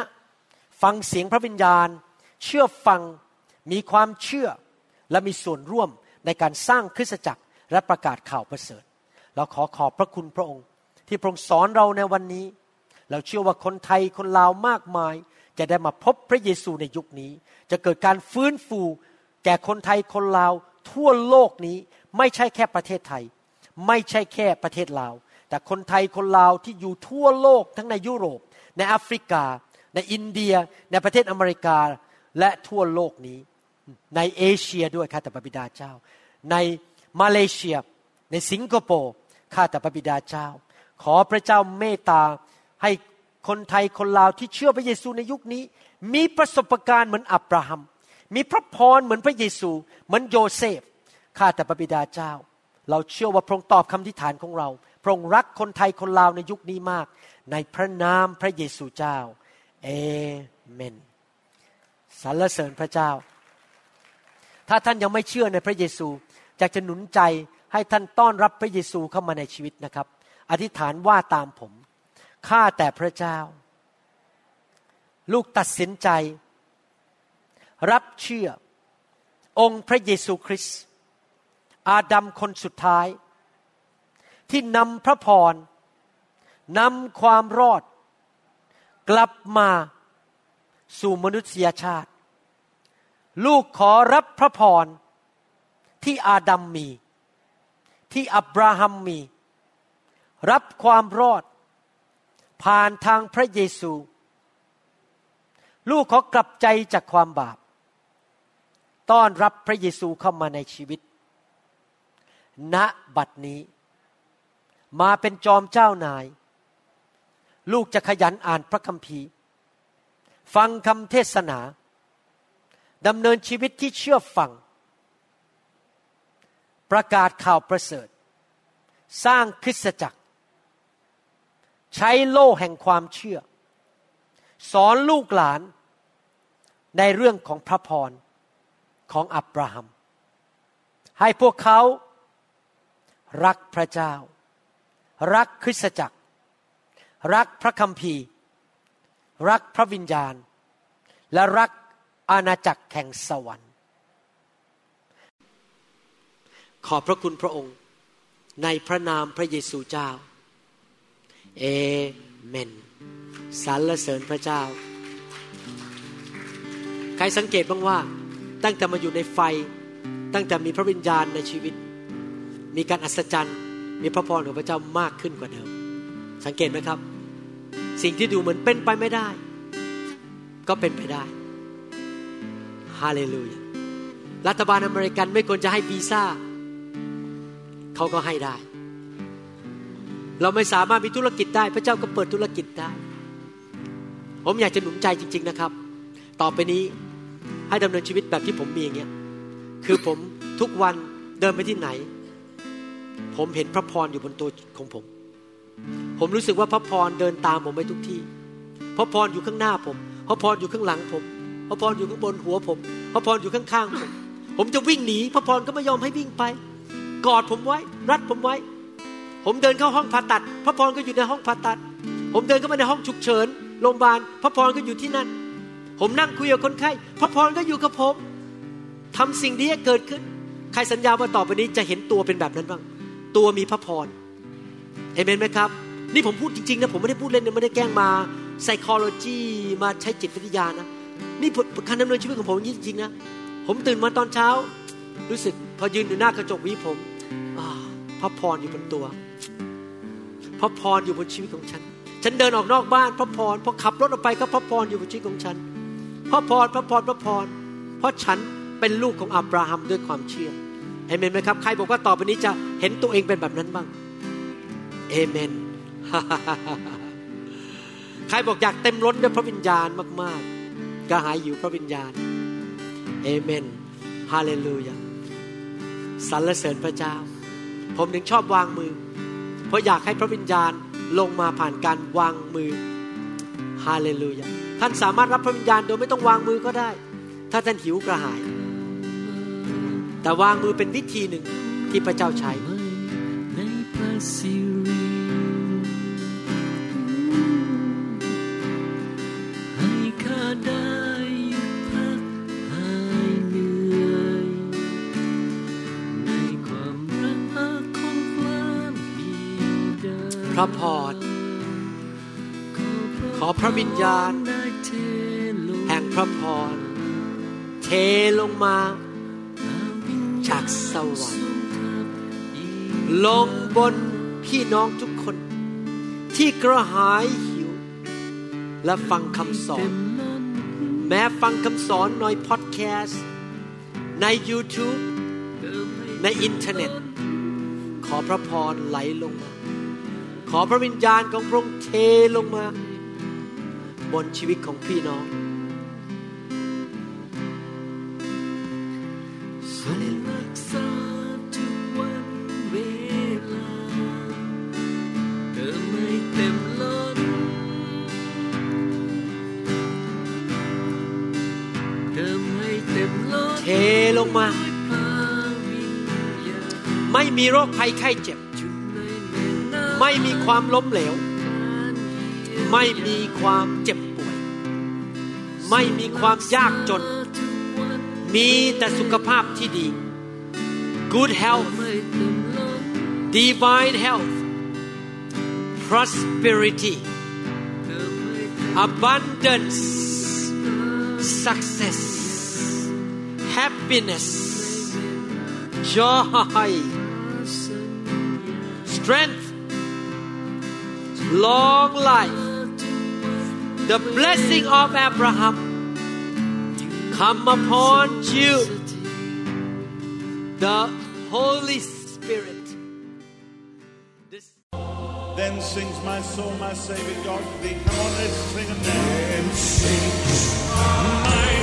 S2: ฟังเสียงพระวิญญาณ เชื่อฟังมีความเชื่อและมีส่วนร่วมในการสร้างคริสตจักรและประกาศข่าวประเสริฐ เราขอขอบพระคุณพระองค์ ที่พระองค์สอนเราในวันนี้ เราเชื่อว่าคนไทยคนลาวมากมาย จะได้มาพบพระเยซูในยุคนี้ จะเกิดการฟื้นฟู แก่คนไทยคนลาวทั่วโลกนี้ ไม่ใช่แค่ประเทศไทย ไม่ใช่แค่ประเทศลาว แต่คนไทยคนลาวที่อยู่ทั่วโลกทั้งในยุโรป ในแอฟริกา ในอินเดีย ในประเทศอเมริกาและทั่วโลกนี้ ในเอเชียด้วยค่ะแต่พระบิดาเจ้า ในมาเลเซีย ในสิงคโปร์ข้าแต่พระบิดาเจ้า ขอพระเจ้าเมตตา ให้คนไทยคนลาวที่เชื่อพระเยซูในยุคนี้ มีประสบการณ์เหมือนอับราฮัม มีพระพรเหมือนพระเยซูเหมือนโยเซฟข้าแต่พระบิดาเจ้า เราเชื่อว่าพระองค์ตอบคำทิฐานของเรา พระองค์รักคนไทยคนลาวในยุคนี้มาก ในพระนามพระเยซูเจ้าเอเมนสรรเสริญพระเจ้า ถ้าท่านยังไม่เชื่อในพระเยซูอยากจะหนุนใจให้ท่านต้อนรับพระเยซูเข้ามาในชีวิตนะครับ อธิษฐานว่าตามผม ข้าแต่พระเจ้า ลูกตัดสินใจ รับเชื่อ องค์พระเยซูคริสต์อาดัมคนสุดท้าย ที่นำพระพรนำความรอด กลับมาสู่มนุษยชาติ ลูกขอรับพระพรที่อาดัมมี ที่อับราฮัมมี รับความรอด ผ่านทางพระเยซู ลูกขอกลับใจจากความบาป ต้อนรับพระเยซูเข้ามาในชีวิต ณบัดนี้ มาเป็นจอมเจ้านาย ลูกจะขยันอ่านพระคัมภีร์ ฟังคำเทศนาดำเนินชีวิตที่เชื่อฟัง ประกาศข่าวประเสริฐ สร้างคริสตจักร ใช้โล่แห่งความเชื่อ สอนลูกหลานในเรื่องของพระพรของอับราฮัม ให้พวกเขารักพระเจ้า รักคริสตจักร รักพระคัมภีร์ รักพระวิญญาณ และรักอาณาจักรแห่งสวรรค์ ขอบพระคุณพระองค์ในพระนามพระเยซูเจ้า เอเมนสรรเสริญพระเจ้า ใครสังเกตบ้างว่า ตั้งแต่มาอยู่ในไฟ ตั้งแต่มีพระวิญญาณในชีวิต มีการอัศจรรย์ มีพระพรของพระเจ้ามากขึ้นกว่าเดิม สังเกตไหมครับ สิ่งที่ดูเหมือนเป็นไปไม่ได้ ก็เป็นไปได้ฮาเลลูยารัฐบาลอเมริกันไม่ควรจะให้วีซ่าเขาก็ให้ได้ เราไม่สามารถมีธุรกิจได้ พระเจ้าก็เปิดธุรกิจได้ ผมอยากจะหนุนใจจริง ๆนะครับ ต่อไปนี้ให้ดำเนินชีวิตแบบที่ผมมีอย่างเงี้ยคือผมทุกวันเดินไปที่ไหน ผมเห็นพระพรอยู่บนตัวของผม ผมรู้สึกว่าพระพรเดินตามผมไปทุกที่ พระพรอยู่ข้างหน้าผม พระพรอยู่ข้างหลังผม พระพรอยู่ข้างบนหัวผม พระพรอยู่ข้างๆผมผมจะวิ่งหนี พระพรก็ไม่ยอมให้วิ่งไป กอดผมไว้ รัดผมไว้ ผมเดินเข้าห้องผ่าตัด พระพรก็อยู่ในห้องผ่าตัด ผมเดินเข้ามาในห้องฉุกเฉินโรงพยาบาล พระพรก็อยู่ที่นั่น ผมนั่งคุยกับคนไข้ พระพรก็อยู่กับผมทำสิ่งนี้เกิดขึ้น ใครสัญญาว่าต่อไปนี้จะเห็นตัวเป็นแบบนั้นบ้าง ตัวมีพระพรเห็นไหมครับ นี่ผมพูดจริงๆนะผมไม่ได้พูดเล่นไม่ได้แกล้งมา psychology มาใช้จิตวิทยานะ นี่การดำเนินชีวิตของผมจริงๆนะ ผมตื่นมาตอนเช้า รู้สึกพอยืนอยู่หน้ากระจกวิผม พระพรอยู่บนตัว พระพรอยู่บนชีวิตของฉัน ฉันเดินออกนอกบ้าน พระพรพอขับรถออกไปก็พระพรอยู่บนชีวิตของฉัน พระพรพระพรพระพร เพราะฉันเป็นลูกของอับราฮัมด้วยความเชื่อเอเมนไหมครับ ใครบอกว่าต่อไปนี้จะเห็นตัวเองเป็นแบบนั้นบ้าง เอเมน ใครบอกอยากเต็มล้นด้วยพระวิญญาณมาก ๆกระหายอยู่พระวิญญาณ เอเมน ฮาเลลูยาสรรเสริญพระเจ้า ผมถึงชอบวางมือ เพราะอยากให้พระวิญญาณลงมาผ่านการวางมือฮาเลลูยาท่านสามารถรับพระวิญญาณโดยไม่ต้องวางมือก็ได้ ถ้าท่านหิวกระหาย แต่วางมือเป็นวิธีหนึ่งที่พระเจ้าใช้ พระพร ขอพระวิญญาณ แห่งพระพร เทลงมา จากสวรรค์ลงบนพี่น้องทุกคน ที่กระหายหิว และฟังคำสอน แม้ฟังคำสอนในพอดแคสต์ ใน YouTube ในอินเทอร์เน็ต ขอพระพรไหลลงมา อพระวิญญาณของพระองค์เทลงมา บนชีวิตของพี่น้องฮาเลลูยา
S3: รักษาทุกวันเวลาเติมให้เต็มล้นเติมให้เต็มล้น
S2: เทลงมา
S3: พระวิญญาณ
S2: ไม่มีโรคภัยไข้เจ็บ
S3: จุดในแม่น้ำ
S2: ไม่มีความล้มเหลว ไม่มีความเจ็บป่วย ไม่มีความยากจน มีแต่สุขภาพที่ดี good health divine health prosperity abundance success happiness joy strength long life the blessing of Abraham come upon you the Holy Spirit This-
S1: Then sings my soul, my Savior God thee. Come on, let's sing it now. Then sings my